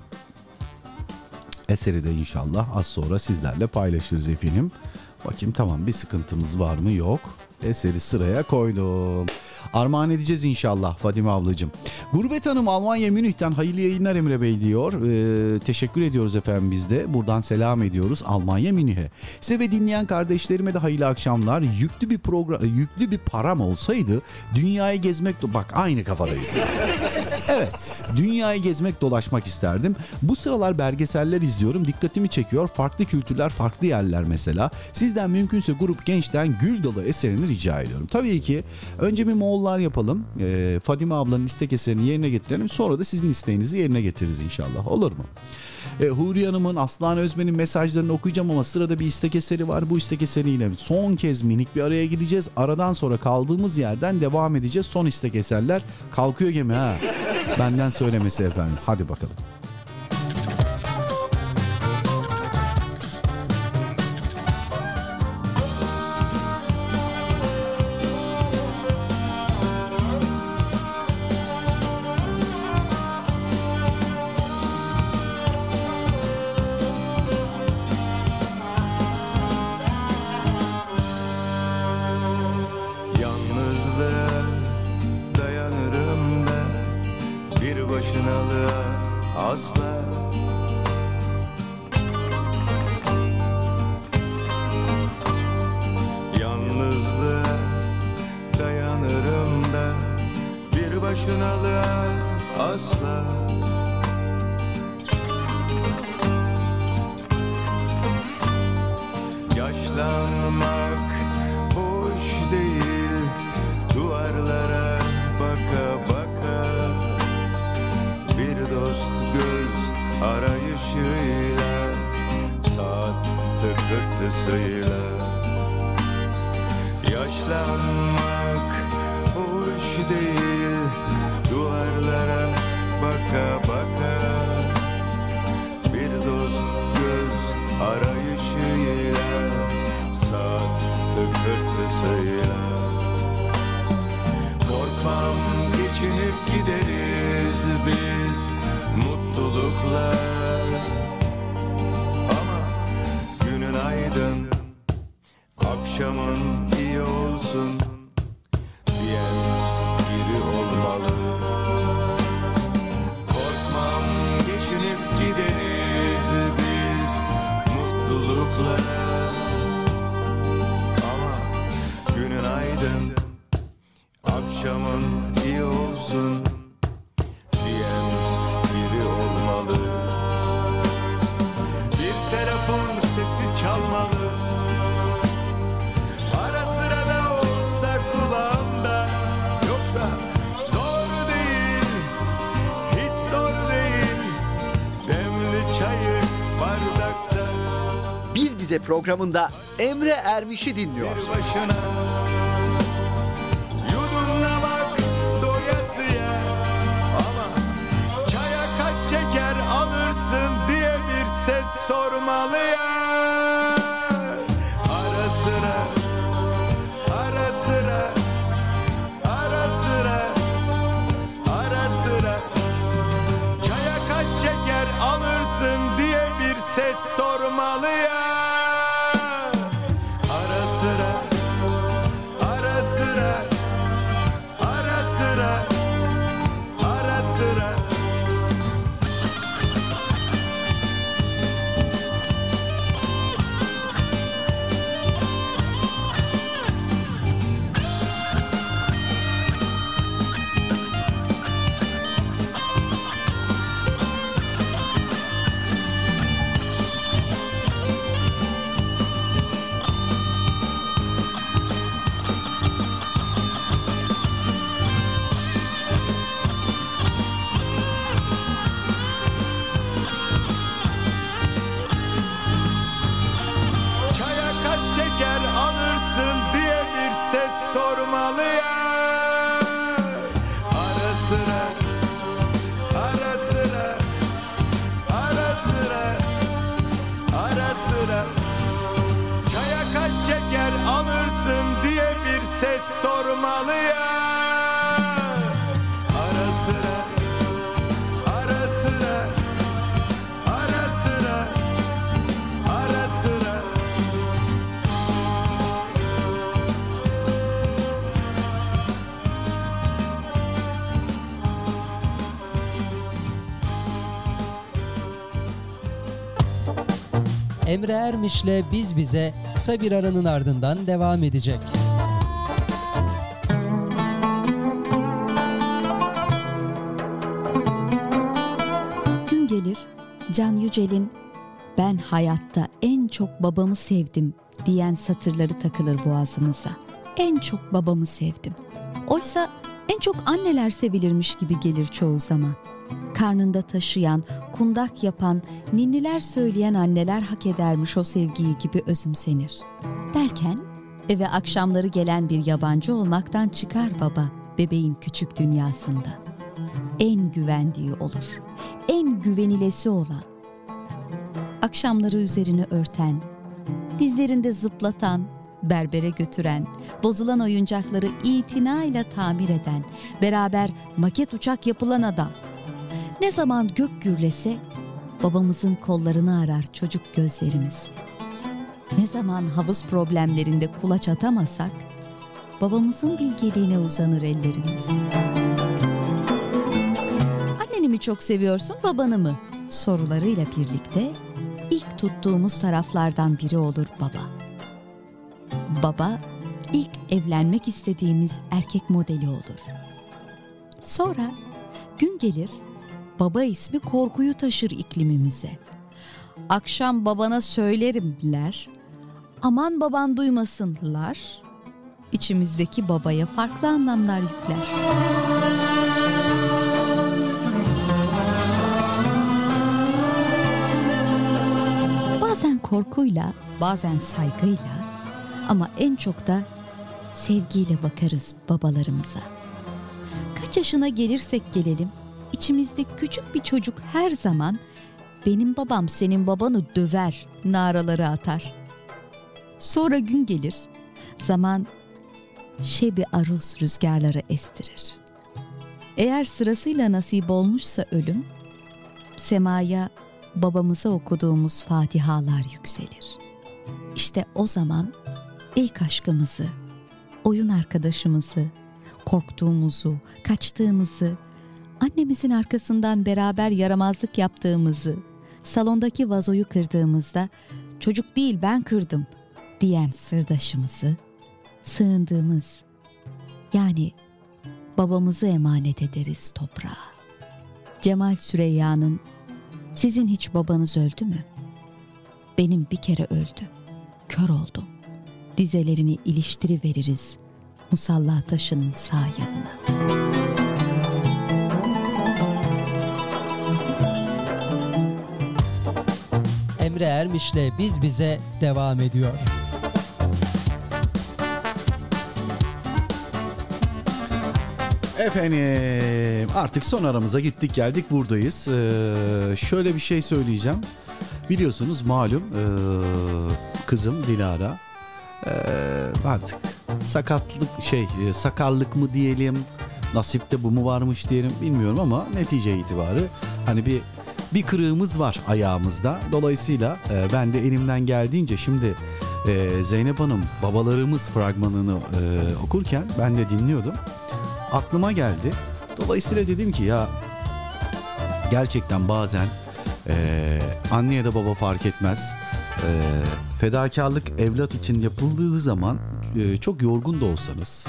Eseri de inşallah az sonra sizlerle paylaşırız efendim. Bakayım tamam bir sıkıntımız var mı? Yok. Eseri sıraya koydum. Armağan edeceğiz inşallah Fadime ablacığım. Gurbet Hanım Almanya Münih'ten hayırlı yayınlar Emre Bey diyor. Ee, teşekkür ediyoruz efendim biz de. Buradan selam ediyoruz Almanya Münih'e. Size ve dinleyen kardeşlerime de hayırlı akşamlar. Yüklü bir program, yüklü bir param olsaydı dünyayı gezmek bak aynı kafadayız. Evet, dünyayı gezmek, dolaşmak isterdim. Bu sıralar belgeseller izliyorum. Dikkatimi çekiyor. Farklı kültürler, farklı yerler mesela. Sizden mümkünse grup gençten Gül Dalı eserini rica ediyorum. Tabii ki önce bir Moğollar yapalım. Ee, Fadime ablanın istek eserini yerine getirelim. Sonra da sizin isteğinizi yerine getiririz inşallah. Olur mu? E, Huri Hanım'ın, Aslan Özmen'in mesajlarını okuyacağım ama sırada bir istek eseri var. Bu istek eseriyle son kez minik bir araya gideceğiz. Aradan sonra kaldığımız yerden devam edeceğiz. Son istek eserler kalkıyor gemi ha. Benden söylemesi efendim. Hadi bakalım. saying programında Emre Ermiş'i dinliyorsunuz. Emre Ermiş'le Biz Bize kısa bir aranın ardından devam edecek. Gün gelir Can Yücel'in ben hayatta en çok babamı sevdim diyen satırları takılır boğazımıza. En çok babamı sevdim. Oysa çok anneler sevilirmiş gibi gelir çoğu zaman. Karnında taşıyan, kundak yapan, ninniler söyleyen anneler hak edermiş o sevgiyi gibi özümsenir. Derken eve akşamları gelen bir yabancı olmaktan çıkar baba bebeğin küçük dünyasında. En güvendiği olur, en güvenilesi olan. Akşamları üzerini örten, dizlerinde zıplatan, berbere götüren, bozulan oyuncakları itinayla tamir eden, beraber maket uçak yapılan adam. Ne zaman gök gürlese babamızın kollarını arar çocuk gözlerimiz. Ne zaman havuz problemlerinde kulaç atamasak babamızın bilgeliğine uzanır ellerimiz. Anneni mi çok seviyorsun babanı mı? sorularıyla birlikte ilk tuttuğumuz taraflardan biri olur baba. Baba ilk evlenmek istediğimiz erkek modeli olur. Sonra gün gelir baba ismi korkuyu taşır iklimimize. Akşam babana söylerimler, aman baban duymasınlar. İçimizdeki babaya farklı anlamlar yükler. Bazen korkuyla, bazen saygıyla ama en çok da sevgiyle bakarız babalarımıza. Kaç yaşına gelirsek gelelim, içimizde küçük bir çocuk her zaman benim babam senin babanı döver naraları atar. Sonra gün gelir, zaman şebi aruz rüzgarları estirir. Eğer sırasıyla nasip olmuşsa ölüm, semaya babamıza okuduğumuz fatihalar yükselir. İşte o zaman ilk aşkımızı, oyun arkadaşımızı, korktuğumuzu, kaçtığımızı, annemizin arkasından beraber yaramazlık yaptığımızı, salondaki vazoyu kırdığımızda çocuk değil ben kırdım diyen sırdaşımızı, sığındığımız yani babamızı emanet ederiz toprağa. Cemal Süreyya'nın sizin hiç babanız öldü mü? Benim bir kere öldü. Kör oldum. Dizelerini iliştiri veririz musalla taşının sağ yanına. Emre Ermiş'le Biz Bize devam ediyor. Efendim artık son aramıza gittik geldik buradayız. Ee, şöyle bir şey söyleyeceğim. Biliyorsunuz malum ee, kızım Dilara ee, artık sakatlık şey e, sakarlık mı diyelim nasipte bu mu varmış diyelim bilmiyorum ama netice itibarı hani bir bir kırığımız var ayağımızda. Dolayısıyla e, ben de elimden geldiğince şimdi e, Zeynep Hanım babalarımız fragmanını e, okurken ben de dinliyordum. Aklıma geldi. Dolayısıyla dedim ki ya gerçekten bazen e, anne ya da baba fark etmez. E, fedakarlık evlat için yapıldığı zaman e, çok yorgun da olsanız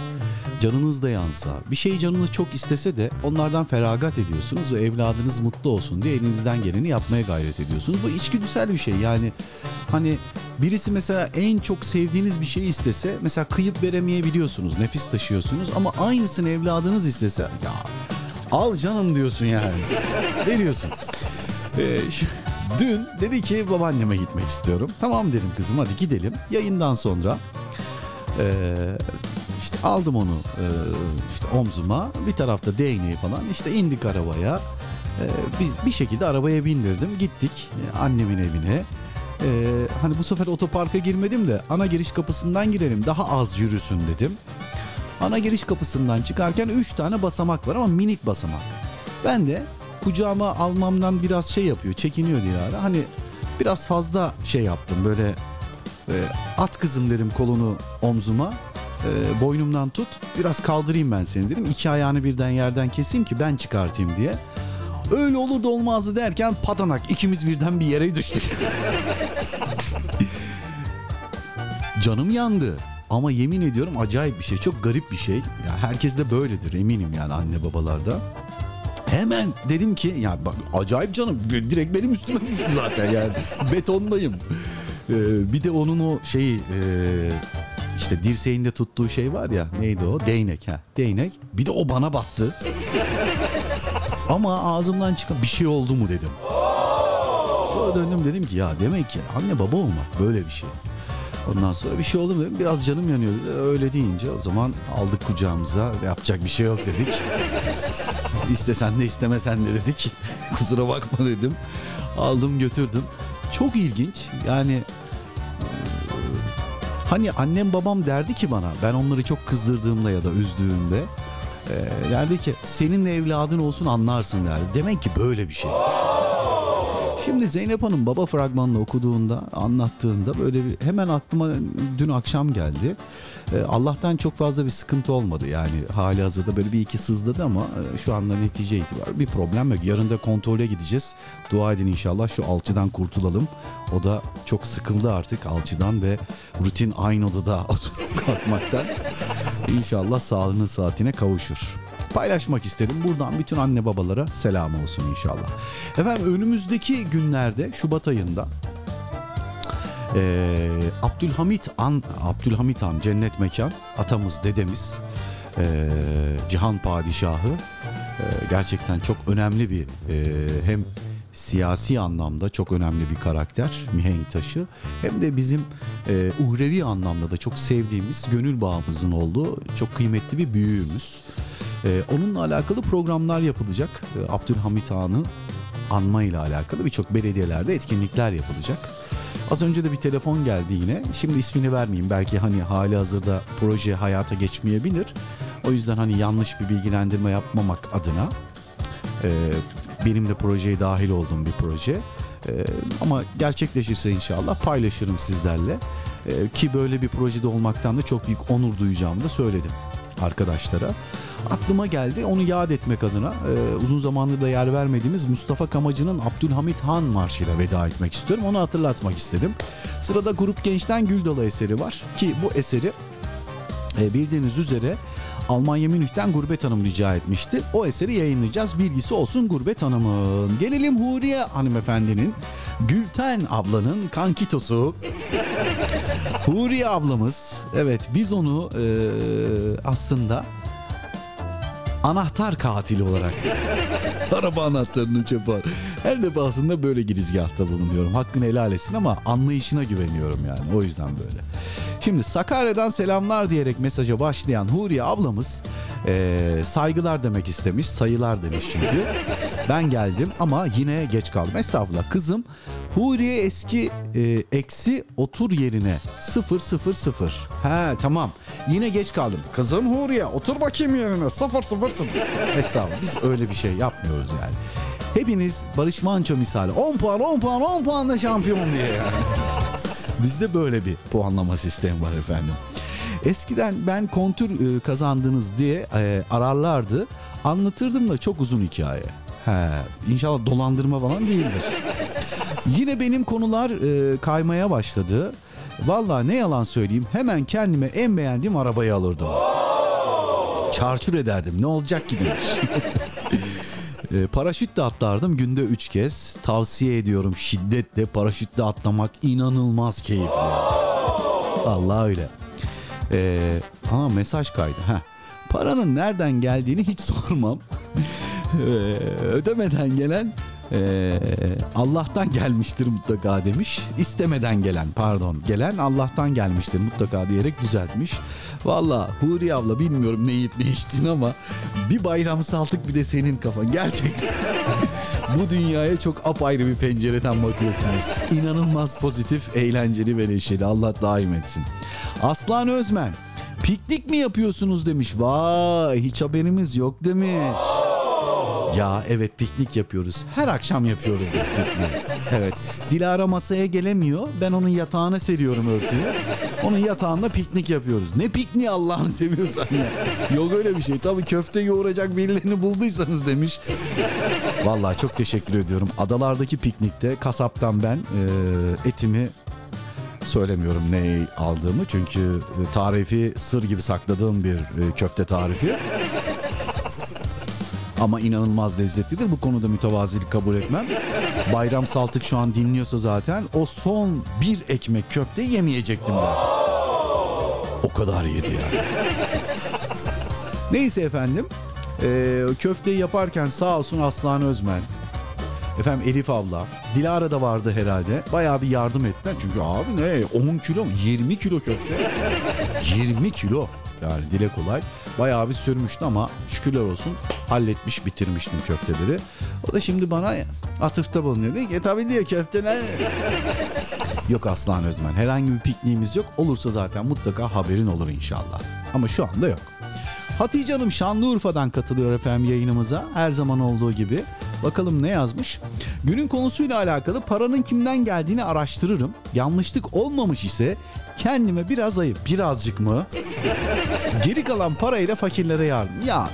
canınız da yansa bir şey canınız çok istese de onlardan feragat ediyorsunuz ve evladınız mutlu olsun diye elinizden geleni yapmaya gayret ediyorsunuz. Bu içgüdüsel bir şey yani hani birisi mesela en çok sevdiğiniz bir şeyi istese mesela kıyıp veremeyebiliyorsunuz nefis taşıyorsunuz ama aynısını evladınız istese ya al canım diyorsun yani veriyorsun. Ee, dün dedi ki babaanneme gitmek istiyorum. Tamam dedim kızım hadi gidelim. Yayından sonra ee, işte aldım onu ee, işte omzuma. Bir tarafta değneği falan işte indik arabaya. Ee, bir, bir şekilde arabaya bindirdim. Gittik e, annemin evine. Ee, hani bu sefer otoparka girmedim de ana giriş kapısından girelim daha az yürüsün dedim. Ana giriş kapısından çıkarken 3 tane basamak var ama minik basamak. Ben de kucağıma almamdan biraz şey yapıyor çekiniyor Dilara hani biraz fazla şey yaptım böyle e, at kızım dedim kolunu omzuma. E, boynumdan tut. Biraz kaldırayım ben seni dedim. İki ayağını birden yerden keseyim ki ben çıkartayım diye. Öyle olur da olmazdı derken patanak ikimiz birden bir yere düştük. Canım yandı. Ama yemin ediyorum acayip bir şey. Çok garip bir şey. Ya herkes de böyledir eminim yani anne babalarda. Hemen dedim ki ya bak acayip canım direkt benim üstüme düştü zaten yani betondayım. Ee, bir de onun o şeyi e, işte dirseğinde tuttuğu şey var ya neydi o değnek ha değnek bir de o bana battı. Ama ağzımdan çıkan bir şey oldu mu dedim. Sonra döndüm dedim ki ya demek ki anne baba olmak böyle bir şey. Ondan sonra bir şey oldu mu dedim. Biraz canım yanıyor dedi. Öyle deyince o zaman aldık kucağımıza. Yapacak bir şey yok dedik. İstesen de istemesen de dedik. Kusura bakma dedim. Aldım götürdüm. Çok ilginç. Yani e, hani annem babam derdi ki bana ben onları çok kızdırdığımda ya da üzdüğümde e, derdi ki senin evladın olsun anlarsın derdi. Demek ki böyle bir şey. Şimdi Zeynep Hanım baba fragmanını okuduğunda, anlattığında böyle bir hemen aklıma dün akşam geldi. Ee, Allah'tan çok fazla bir sıkıntı olmadı. Yani hali hazırda böyle bir iki sızladı ama e, şu anda netice itibariyle bir problem yok. Yarın da kontrole gideceğiz. Dua edin inşallah şu alçıdan kurtulalım. O da çok sıkıldı artık alçıdan ve rutin aynı odada oturup kalkmaktan. İnşallah sağlığının saatine kavuşur paylaşmak istedim. Buradan bütün anne babalara selam olsun inşallah. Efendim önümüzdeki günlerde Şubat ayında eee, Abdülhamit Han, Abdülhamit Han cennet mekan atamız dedemiz eee, Cihan Padişahı eee, gerçekten çok önemli bir eee, hem siyasi anlamda çok önemli bir karakter mihenk taşı hem de bizim e, uhrevi anlamda da çok sevdiğimiz gönül bağımızın olduğu çok kıymetli bir büyüğümüz. E, onunla alakalı programlar yapılacak. E, Abdülhamit Han'ı anma ile alakalı birçok belediyelerde etkinlikler yapılacak. Az önce de bir telefon geldi yine. Şimdi ismini vermeyeyim. Belki hani hali hazırda proje hayata geçmeyebilir. O yüzden hani yanlış bir bilgilendirme yapmamak adına e, benim de projeye dahil olduğum bir proje. E, ama gerçekleşirse inşallah paylaşırım sizlerle. E, ki böyle bir projede olmaktan da çok büyük onur duyacağımı da söyledim arkadaşlara. Aklıma geldi onu yad etmek adına e, uzun zamandır da yer vermediğimiz Mustafa Kamacı'nın Abdülhamit Han Marşı'yla veda etmek istiyorum. Onu hatırlatmak istedim. Sırada Grup Genç'ten Gül Dalı eseri var ki bu eseri e, bildiğiniz üzere Almanya Münih'ten Gurbet Hanım rica etmişti. O eseri yayınlayacağız. Bilgisi olsun Gurbet Hanım'ın. Gelelim Huriye hanımefendinin, Gülten ablanın kankitosu. Huriye ablamız. Evet biz onu e, aslında anahtar katili olarak araba anahtarını çöpe at. Her defasında böyle girizgahta bulunuyorum. Hakkını helal etsin ama anlayışına güveniyorum yani. O yüzden böyle. Şimdi Sakarya'dan selamlar diyerek mesaja başlayan Huriye ablamız eee, saygılar demek istemiş. Sayılar demiş çünkü. Ben geldim ama yine geç kaldım. Estağfurullah kızım. Huriye eski e, eksi otur yerine 0 0 0. He tamam. Yine geç kaldım. Kızım Huriye otur bakayım yerine 0 0 0. Estağfurullah biz öyle bir şey yapmıyoruz yani. Hepiniz Barış Manço misali 10 puan 10 puan 10 puanla şampiyon diye yani. Bizde böyle bir puanlama sistemi var efendim. Eskiden ben kontür e, kazandınız diye e, ararlardı. Anlatırdım da çok uzun hikaye. He, inşallah dolandırma falan değildir. Yine benim konular e, kaymaya başladı. Vallahi ne yalan söyleyeyim hemen kendime en beğendiğim arabayı alırdım. Çarçur ederdim ne olacak ki demiş. E, paraşütle atlardım günde 3 kez. Tavsiye ediyorum şiddetle paraşütle atlamak inanılmaz keyifli. Allah öyle. Ee, ha mesaj kaydı. Heh. Paranın nereden geldiğini hiç sormam. Ee, ödemeden gelen ee, Allah'tan gelmiştir mutlaka demiş. İstemeden gelen pardon gelen Allah'tan gelmiştir mutlaka diyerek düzeltmiş. Valla Huri abla bilmiyorum ne yiyip ne içtin ama bir bayram saltık bir de senin kafan gerçekten. Bu dünyaya çok apayrı bir pencereden bakıyorsunuz. İnanılmaz pozitif, eğlenceli ve neşeli. Allah daim etsin. Aslan Özmen, piknik mi yapıyorsunuz demiş. Vay hiç haberimiz yok demiş. Ya evet piknik yapıyoruz. Her akşam yapıyoruz biz pikniği. Evet. Dilara masaya gelemiyor. Ben onun yatağına seriyorum örtüyü. Onun yatağında piknik yapıyoruz. Ne pikniği Allah'ını seviyorsan ya. Yok öyle bir şey. Tabii köfte yoğuracak birilerini bulduysanız demiş. Vallahi çok teşekkür ediyorum. Adalardaki piknikte kasaptan ben e, etimi söylemiyorum ne aldığımı çünkü tarifi sır gibi sakladığım bir e, köfte tarifi. Ama inanılmaz lezzetlidir. Bu konuda mütevazilik kabul etmem. Bayram Saltık şu an dinliyorsa zaten o son bir ekmek köfte yemeyecektim ben. O kadar yedi yani. Neyse efendim. Ee, köfteyi yaparken sağ olsun Aslan Özmen. Efendim Elif abla. Dilara da vardı herhalde. Bayağı bir yardım ettiler. Çünkü abi ne 10 kilo mu? 20 kilo köfte. 20 kilo. Yani dile kolay. Bayağı bir sürmüştü ama şükürler olsun halletmiş bitirmiştim köfteleri. O da şimdi bana atıfta bulunuyor. Diyor ki "E tabii diyor köfteler. yok Aslan Özmen herhangi bir pikniğimiz yok. Olursa zaten mutlaka haberin olur inşallah. Ama şu anda yok. Hatice Hanım Şanlıurfa'dan katılıyor efendim yayınımıza. Her zaman olduğu gibi. Bakalım ne yazmış? Günün konusuyla alakalı paranın kimden geldiğini araştırırım. Yanlışlık olmamış ise kendime biraz ayıp. Birazcık mı? Geri kalan parayla fakirlere yardım. Ya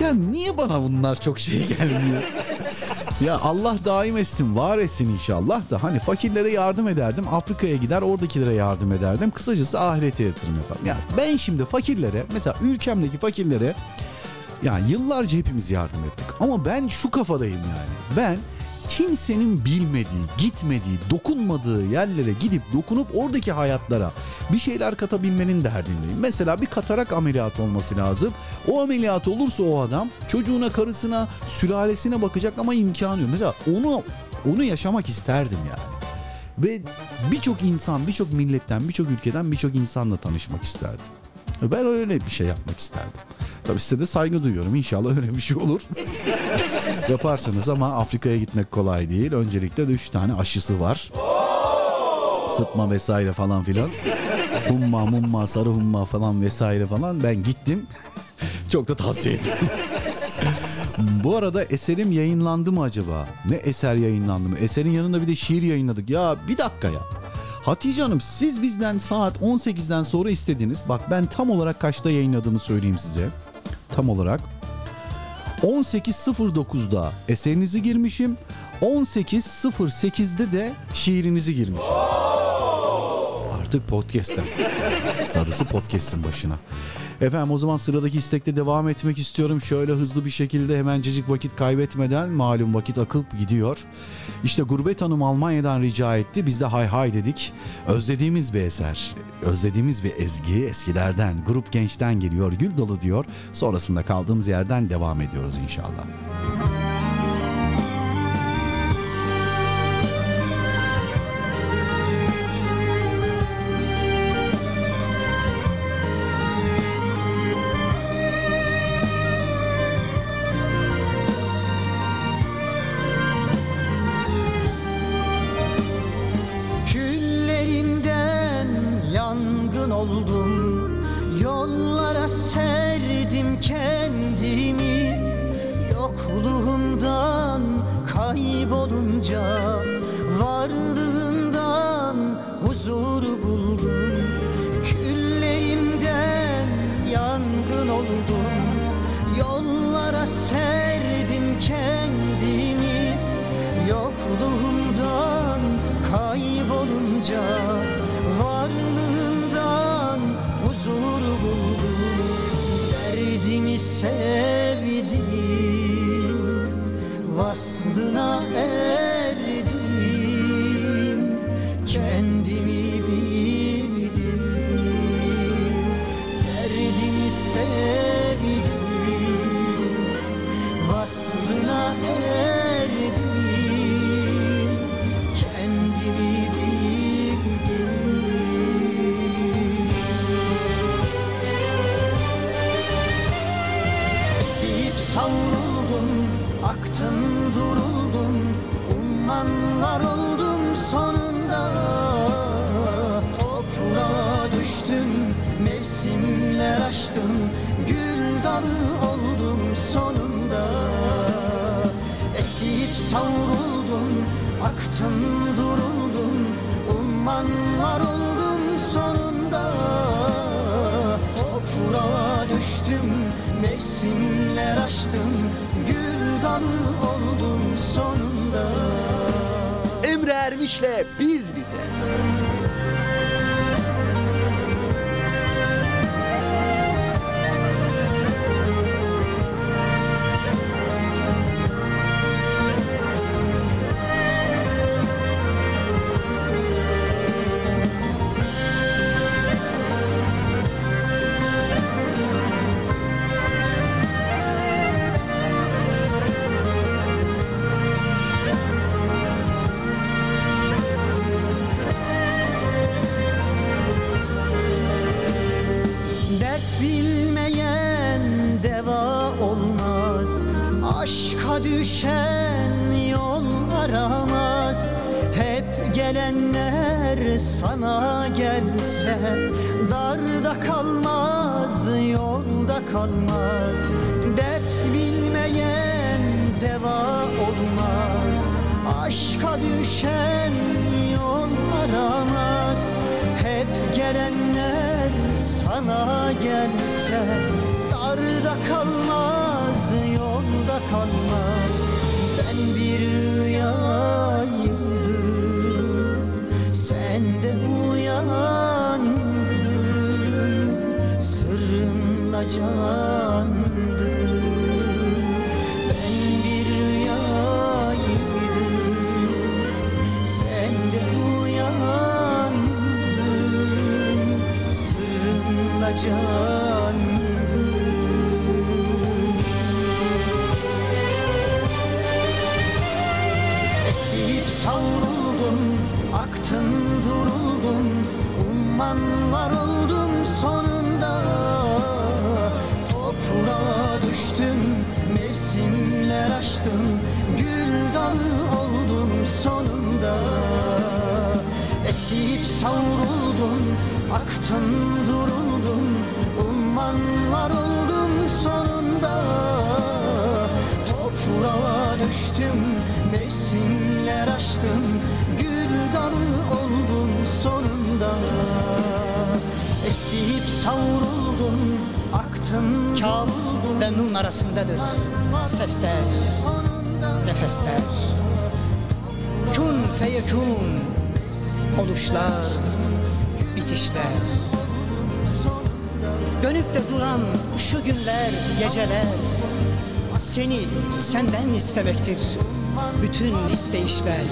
ya niye bana bunlar çok şey gelmiyor? Ya Allah daim etsin, var etsin inşallah da hani fakirlere yardım ederdim, Afrika'ya gider oradakilere yardım ederdim. Kısacası ahirete yatırım yaparım. Ya ben şimdi fakirlere, mesela ülkemdeki fakirlere yani yıllarca hepimiz yardım ettik. Ama ben şu kafadayım yani. Ben kimsenin bilmediği, gitmediği, dokunmadığı yerlere gidip dokunup oradaki hayatlara bir şeyler katabilmenin derdindeyim. Mesela bir katarak ameliyatı olması lazım. O ameliyat olursa o adam çocuğuna, karısına, sülalesine bakacak ama imkanı yok. Mesela onu onu yaşamak isterdim yani. Ve birçok insan, birçok milletten, birçok ülkeden birçok insanla tanışmak isterdim. Ben öyle bir şey yapmak isterdim. Tabii size de saygı duyuyorum. İnşallah öyle bir şey olur. Yaparsınız ama Afrika'ya gitmek kolay değil. Öncelikle de 3 tane aşısı var. Sıtma vesaire falan filan. Humma mumma sarı humma falan vesaire falan. Ben gittim. Çok da tavsiye ederim. Bu arada eserim yayınlandı mı acaba? Ne eser yayınlandı mı? Eserin yanında bir de şiir yayınladık. Ya bir dakika ya. Hatice Hanım siz bizden saat 18'den sonra istediniz. Bak ben tam olarak kaçta yayınladığımı söyleyeyim size. Tam olarak. 18.09'da eserinizi girmişim. 18.08'de de şiirinizi girmişim. Artık podcast'ten. Darısı podcast'in başına. Efendim o zaman sıradaki istekte devam etmek istiyorum. Şöyle hızlı bir şekilde hemencecik vakit kaybetmeden malum vakit akıp gidiyor. İşte Gurbet Hanım Almanya'dan rica etti. Biz de hay hay dedik. Özlediğimiz bir eser. Özlediğimiz bir ezgi eskilerden. Grup gençten geliyor. Gül dolu diyor. Sonrasında kaldığımız yerden devam ediyoruz inşallah. İstemektir Bütün isteyişler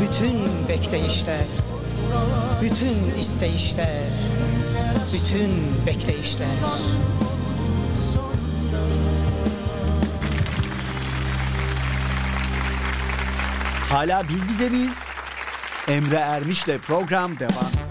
Bütün bekleyişler Bütün isteyişler Bütün bekleyişler Hala biz bize biz. Emre Ermiş'le program devam.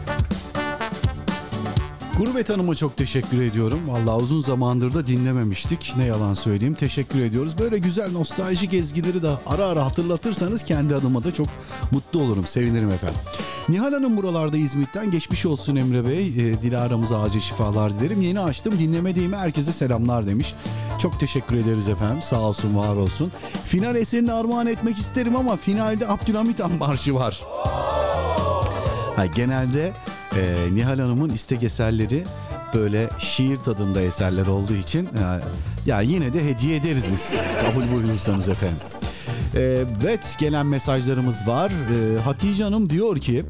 Gurbet Hanım'a çok teşekkür ediyorum. Vallahi uzun zamandır da dinlememiştik. Ne yalan söyleyeyim. Teşekkür ediyoruz. Böyle güzel nostaljik ezgileri de ara ara hatırlatırsanız kendi adıma da çok mutlu olurum. Sevinirim efendim. Nihal Hanım buralarda İzmit'ten geçmiş olsun Emre Bey. E, Dilara'mıza acil şifalar dilerim. Yeni açtım dinlemediğime herkese selamlar demiş. Çok teşekkür ederiz efendim. Sağ olsun var olsun. Final eserini armağan etmek isterim ama finalde Abdülhamit Han marşı var. Ha, genelde e, Nihal Hanım'ın istek eserleri böyle şiir tadında eserler olduğu için ya, ya yine de hediye ederiz biz. Kabul buyurursanız efendim. E, evet gelen mesajlarımız var. E, Hatice Hanım diyor ki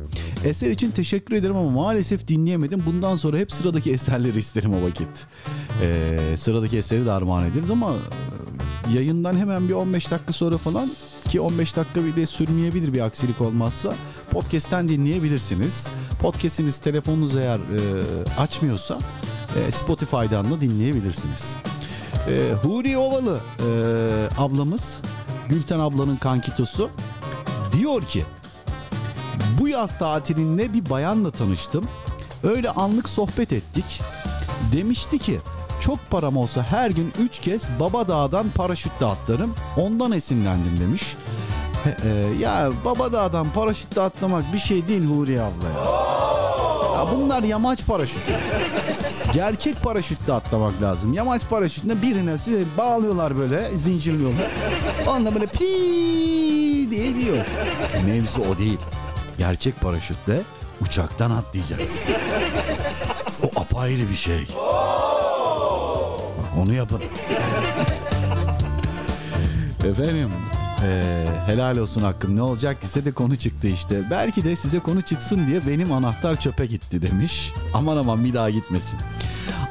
eser için teşekkür ederim ama maalesef dinleyemedim. Bundan sonra hep sıradaki eserleri isterim o vakit. E, sıradaki eseri de armağan ederiz ama e, yayından hemen bir 15 dakika sonra falan ki 15 dakika bile sürmeyebilir bir aksilik olmazsa podcast'ten dinleyebilirsiniz. Podcast'iniz telefonunuz eğer e, açmıyorsa e, Spotify'dan da dinleyebilirsiniz. E, Huri Ovalı e, ablamız Gülten ablanın kankitosu diyor ki bu yaz tatilinde bir bayanla tanıştım. Öyle anlık sohbet ettik. Demişti ki çok param olsa her gün 3 kez Baba Dağ'dan paraşütle atlarım. Ondan esinlendim demiş. He, e, ya Baba Dağ'dan paraşütle atlamak bir şey değil Huri abla ya. ya bunlar yamaç paraşütü. Gerçek paraşütle atlamak lazım. Yamaç paraşütüne birine size bağlıyorlar böyle zincirliyorlar. Onunla böyle pi diye iniyor. Mevzu o değil. Gerçek paraşütle uçaktan atlayacaksın. O apayrı bir şey. Bak onu yapın. Efendim ee, helal olsun hakkım ne olacak ki de konu çıktı işte. Belki de size konu çıksın diye benim anahtar çöpe gitti demiş. Aman aman bir daha gitmesin.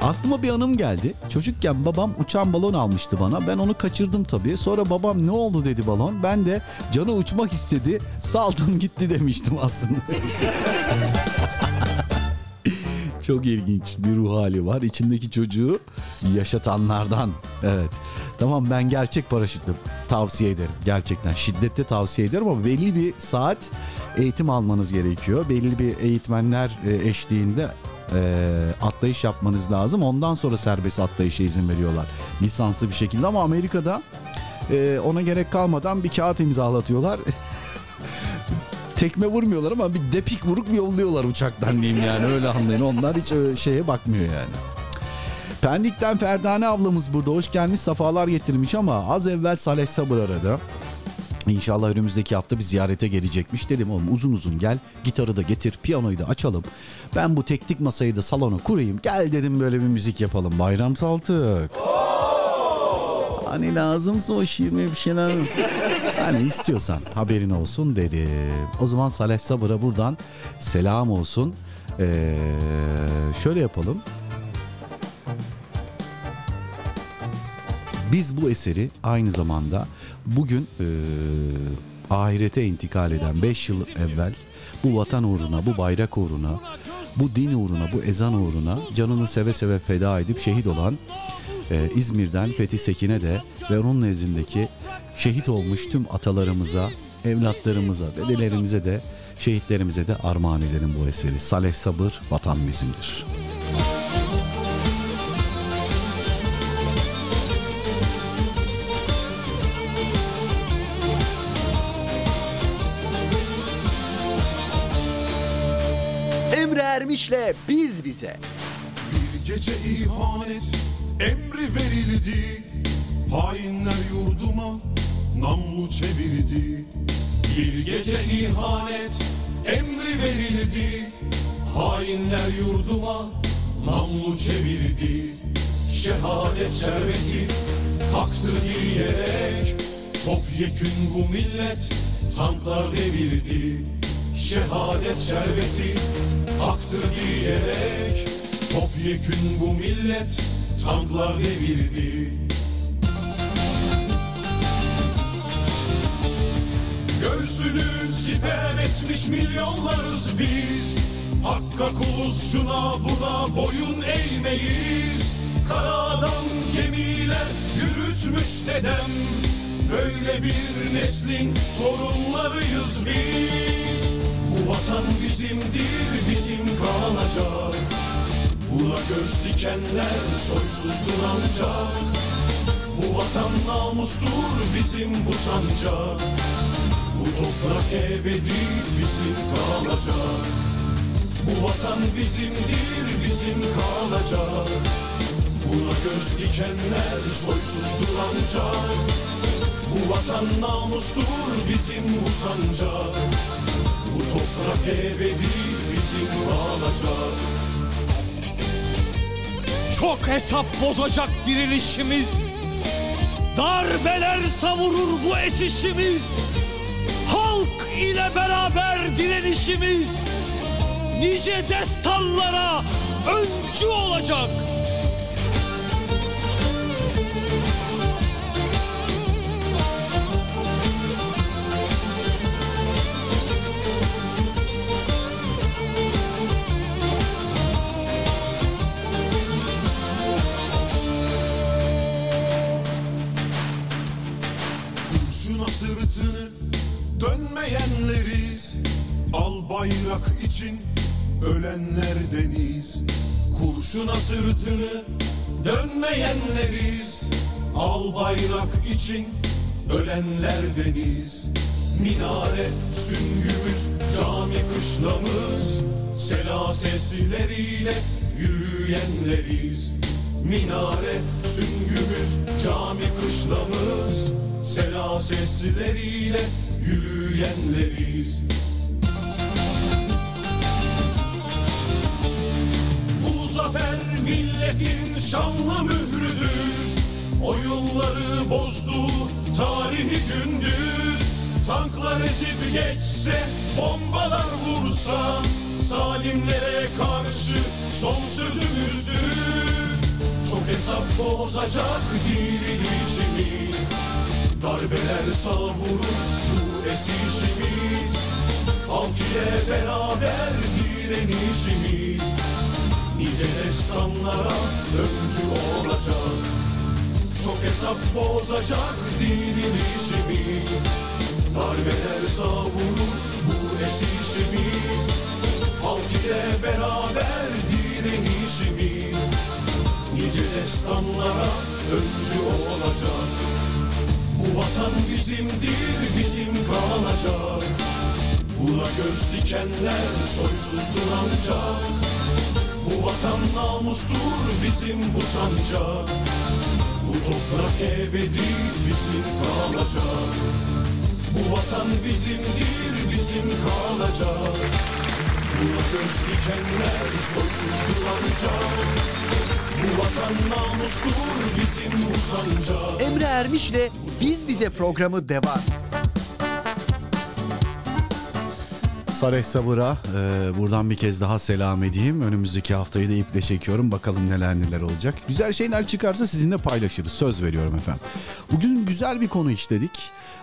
Aklıma bir anım geldi. Çocukken babam uçan balon almıştı bana. Ben onu kaçırdım tabii. Sonra babam ne oldu dedi balon. Ben de canı uçmak istedi. Saldım gitti demiştim aslında. Çok ilginç bir ruh hali var. İçindeki çocuğu yaşatanlardan. Evet. Tamam ben gerçek paraşütü tavsiye ederim. Gerçekten şiddetle tavsiye ederim ama belli bir saat eğitim almanız gerekiyor. Belli bir eğitmenler e, eşliğinde e, atlayış yapmanız lazım. Ondan sonra serbest atlayışa izin veriyorlar. Lisanslı bir şekilde ama Amerika'da e, ona gerek kalmadan bir kağıt imzalatıyorlar. Tekme vurmuyorlar ama bir depik vurup yolluyorlar uçaktan diyeyim yani öyle anlayın. Onlar hiç öyle şeye bakmıyor yani. Pendik'ten Ferdane ablamız burada hoş gelmiş safalar getirmiş ama az evvel Saleh Sabır aradı. İnşallah önümüzdeki hafta bir ziyarete gelecekmiş. Dedim oğlum uzun uzun gel gitarı da getir piyanoyu da açalım. Ben bu teknik masayı da salona kurayım. Gel dedim böyle bir müzik yapalım. Bayram Saltık. Hani lazımsa o şiirme bir şeyler. Hani istiyorsan haberin olsun derim. O zaman Saleh Sabır'a buradan selam olsun. Ee, şöyle yapalım. Biz bu eseri aynı zamanda bugün e, ahirete intikal eden 5 yıl evvel bu vatan uğruna, bu bayrak uğruna, bu din uğruna, bu ezan uğruna canını seve seve feda edip şehit olan e, İzmir'den Fethi Sekin'e de ve onun nezdindeki şehit olmuş tüm atalarımıza, evlatlarımıza, dedelerimize de şehitlerimize de armağan edelim bu eseri. Saleh Sabır vatan bizimdir. Emre Ermiş'le biz bize. Bir gece ihanet emri verildi Hainler yurduma namlu çevirdi. Bir gece ihanet emri verildi Hainler yurduma namlu çevirdi. Şehadet şerbeti kalktı diyerek Topyekün bu millet tanklar devirdi. Şehadet şerbeti haktır diyerek Topyekün bu millet tanklar devirdi. Göğsünü siper etmiş milyonlarız biz. Hakka kuluz şuna buna boyun eğmeyiz. Kara adam gemiler yürütmüş dedem. Böyle bir neslin torunlarıyız biz. Bu vatan bizimdir bizim kalacak Buna göz dikenler soysuzdur ancak Bu vatan namustur bizim bu sancak Bu toprak ebedi bizim kalacak. Bu vatan bizimdir bizim kalacak. Buna göz dikenler soysuzdur ancak Bu vatan namustur bizim bu sancak Bu toprak ebedi bizim kalacak Çok hesap bozacak dirilişimiz. Darbeler savurur bu esişimiz Halk ile beraber direnişimiz. Nice destanlara öncü olacak bayrak için ölenlerdeniz Kurşuna sırtını dönmeyenleriz. Al bayrak için ölenlerdeniz Minare süngümüz, cami kışlamız. Sela sesleriyle yürüyenleriz. Minare süngümüz, cami kışlamız. Sela sesleriyle yürüyenleriz milletin şanlı mührüdür. O yılları bozdu tarihi gündür. Tanklar ezip geçse, bombalar vursa Zalimlere karşı son sözümüzdür. Çok hesap bozacak dirilişimiz Darbeler savurur bu esişimiz. Halk ile beraber direnişimiz Nice destanlara öncü olacak. Çok hesap bozacak dirilişimiz Darbeler savurur bu esişimiz Halk ile beraber direnişimiz Nice destanlara öncü olacak. Bu vatan bizimdir bizim kalacak. Buna göz dikenler soysuzdur ancak Bu vatan namustur bizim bu sancak. Bu toprak ebedi bizim kalacak. Bu vatan bizimdir bizim kalacak. Buna göz dikenler soysuzdur ancak Bu vatan namustur bizim bu Emre Ermiş'le Biz Bize programı devam. Sareh Sabır'a e, buradan bir kez daha selam edeyim. Önümüzdeki haftayı da iple çekiyorum. Bakalım neler neler olacak. Güzel şeyler çıkarsa sizinle paylaşırız. Söz veriyorum efendim. Bugün güzel bir konu işledik.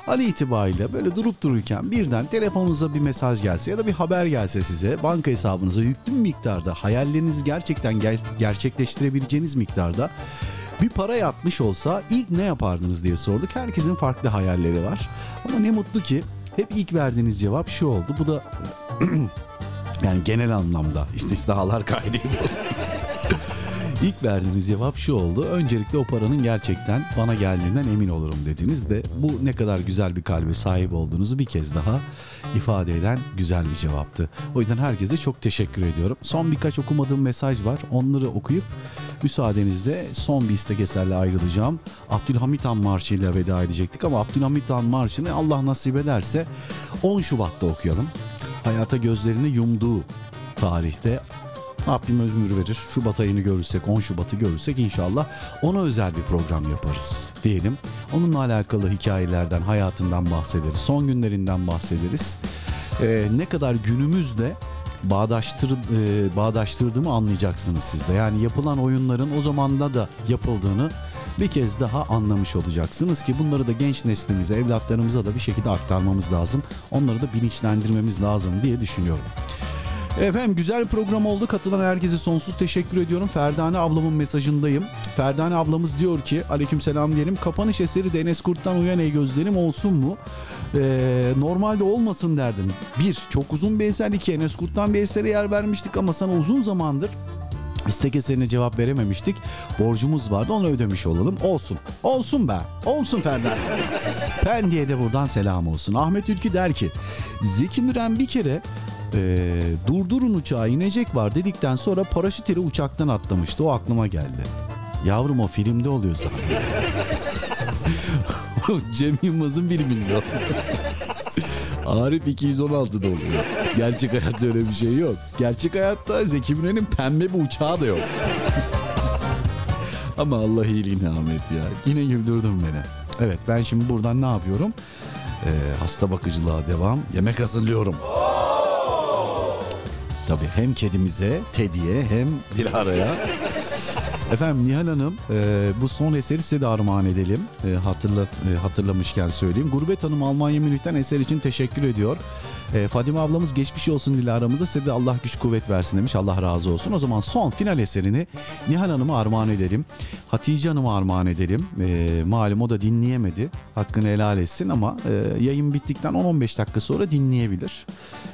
An itibariyle böyle durup dururken birden telefonunuza bir mesaj gelse ya da bir haber gelse size banka hesabınıza yüklü miktarda hayallerinizi gerçekten ger- gerçekleştirebileceğiniz miktarda bir para yatmış olsa ilk ne yapardınız diye sorduk. Herkesin farklı hayalleri var. Ama ne mutlu ki hep ilk verdiğiniz cevap şu oldu. Bu da yani genel anlamda istisnalar kaydediyoruz. İlk verdiğiniz cevap şu oldu. Öncelikle o paranın gerçekten bana geldiğinden emin olurum dediniz de bu ne kadar güzel bir kalbe sahip olduğunuzu bir kez daha ifade eden güzel bir cevaptı. O yüzden herkese çok teşekkür ediyorum. Son birkaç okumadığım mesaj var. Onları okuyup müsaadenizle son bir istek eserle ayrılacağım. Abdülhamit Han Marşı ile veda edecektik ama Abdülhamit Han Marşı'nı Allah nasip ederse 10 Şubat'ta okuyalım. Hayata gözlerini yumduğu tarihte Rabbim ömür verir. Şubat ayını görürsek, 10 Şubat'ı görürsek inşallah ona özel bir program yaparız diyelim. Onunla alakalı hikayelerden, hayatından bahsederiz. Son günlerinden bahsederiz. Ee, ne kadar günümüzde bağdaştır, e, bağdaştırdığımı anlayacaksınız siz de. Yani yapılan oyunların o zamanda da yapıldığını bir kez daha anlamış olacaksınız ki bunları da genç neslimize, evlatlarımıza da bir şekilde aktarmamız lazım. Onları da bilinçlendirmemiz lazım diye düşünüyorum. Efendim güzel bir program oldu. Katılan herkese sonsuz teşekkür ediyorum. Ferdane ablamın mesajındayım. Ferdane ablamız diyor ki aleykümselam diyelim. Kapanış eseri Deniz Kurt'tan Uyan Ey Gözlerim olsun mu? Ee, normalde olmasın derdim. Bir, çok uzun bir eser. iki Enes Kurt'tan bir esere yer vermiştik ama sana uzun zamandır İstek eserine cevap verememiştik. Borcumuz vardı onu ödemiş olalım. Olsun. Olsun be. Olsun Ferdane. Pendik'e de buradan selam olsun. Ahmet Ülkü der ki Zeki Müren bir kere e, durdurun uçağı inecek var dedikten sonra paraşüt ile uçaktan atlamıştı. O aklıma geldi. Yavrum o filmde oluyor zaten. Cem Yılmaz'ın filminde. Arif 216'da oluyor. Gerçek hayatta öyle bir şey yok. Gerçek hayatta Zeki Müren'in pembe bir uçağı da yok. Ama Allah iyiliğini Ahmet ya. Yine güldürdün beni. Evet ben şimdi buradan ne yapıyorum? Ee, hasta bakıcılığa devam. Yemek hazırlıyorum. Tabii hem kedimize, Teddy'ye hem Dilara'ya. Efendim Nihal Hanım e, bu son eseri size de armağan edelim. E, hatırla, e, hatırlamışken söyleyeyim. Gurbet Hanım Almanya Münih'ten eser için teşekkür ediyor. E, Fadime ablamız geçmiş olsun Dilara'mıza size de Allah güç kuvvet versin demiş. Allah razı olsun. O zaman son final eserini Nihal Hanım'a armağan edelim. Hatice Hanım'a armağan edelim. E, malum o da dinleyemedi. Hakkını helal etsin ama e, yayın bittikten 10-15 dakika sonra dinleyebilir.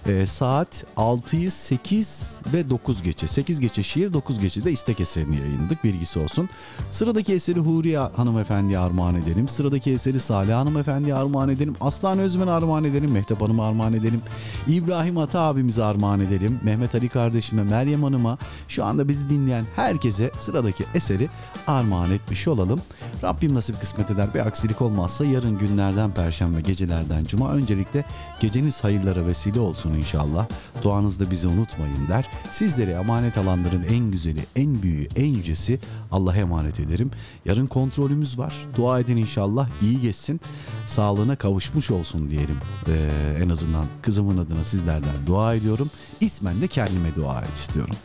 E, saat 6'yı 8 ve 9 geçe. 8 geçe şiir 9 geçe de istek eserini yayınladık bilgisi olsun. Sıradaki eseri Huriye hanımefendiye armağan edelim. Sıradaki eseri Salih hanımefendiye armağan edelim. Aslan Özmen'e armağan edelim. Mehtap Hanım'a armağan edelim. İbrahim Ata abimize armağan edelim. Mehmet Ali kardeşime, Meryem Hanım'a, şu anda bizi dinleyen herkese sıradaki eseri armağan etmiş olalım. Rabbim nasip kısmet eder bir aksilik olmazsa yarın günlerden perşembe gecelerden cuma öncelikle geceniz hayırlara vesile olsun inşallah. Duanızda bizi unutmayın der. Sizleri emanet alanların en güzeli, en büyüğü, en yücesi Allah'a emanet ederim. Yarın kontrolümüz var. Dua edin inşallah iyi geçsin. Sağlığına kavuşmuş olsun diyelim. Ee, en azından kızımın adına sizlerden dua ediyorum. İsmen de kendime dua et istiyorum.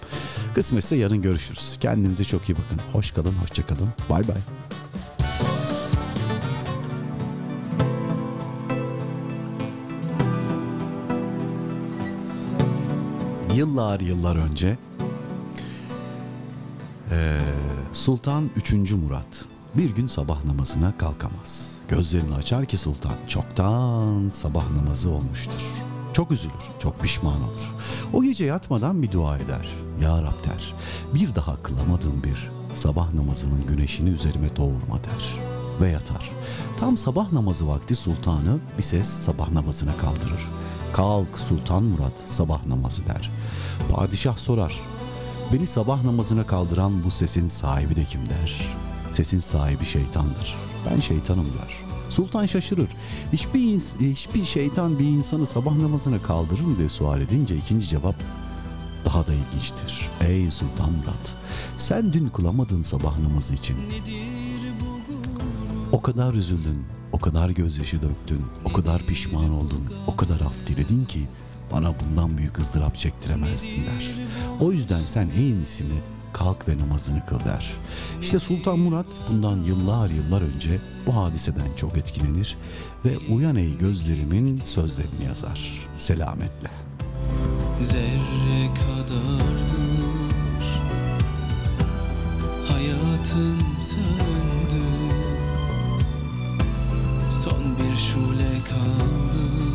Kısmetse yarın görüşürüz. Kendinize çok iyi bakın. Hoş kalın, hoşça kalın. Bay bay. Yıllar yıllar önce Sultan 3. Murat bir gün sabah namazına kalkamaz. Gözlerini açar ki sultan çoktan sabah namazı olmuştur. Çok üzülür, çok pişman olur. O gece yatmadan bir dua eder. Ya Rab der, bir daha kılamadığım bir sabah namazının güneşini üzerime doğurma der. Ve yatar. Tam sabah namazı vakti sultanı bir ses sabah namazına kaldırır. Kalk Sultan Murat sabah namazı der. Padişah sorar. Beni sabah namazına kaldıran bu sesin sahibi de kim der. Sesin sahibi şeytandır. Ben şeytanım der. Sultan şaşırır. Hiçbir, hiçbir şeytan bir insanı sabah namazına kaldırır mı diye sual edince ikinci cevap daha da ilginçtir. Ey Sultan Murat, sen dün kılamadın sabah namazı için. O kadar üzüldün, o kadar gözyaşı döktün, o kadar pişman oldun, o kadar af diledin ki bana bundan büyük ızdırap çektiremezdin der. O yüzden sen en iyisi mi kalk ve namazını kıl der. İşte Sultan Murat bundan yıllar yıllar önce bu hadiseden çok etkilenir ve uyan ey gözlerimin sözlerini yazar. Selametle. Zerre kadardır Hayatın söndü Son bir şule kaldı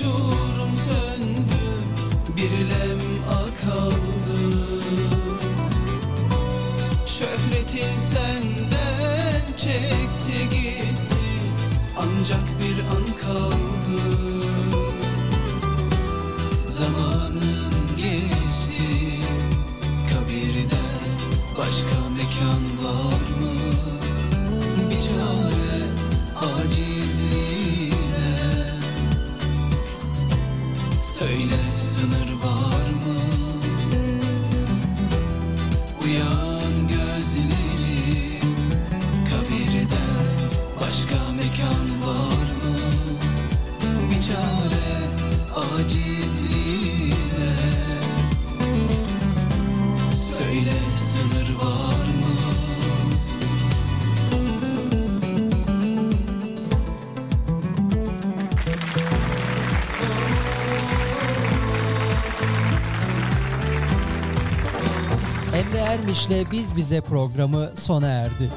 Şuurum söndü Bir lem'a kaldı Şöhretin senden çekti gitti Ancak bir an kaldı. Zamanın geçti Kabirde başka mekan Ermiş'le Biz Bize programı sona erdi.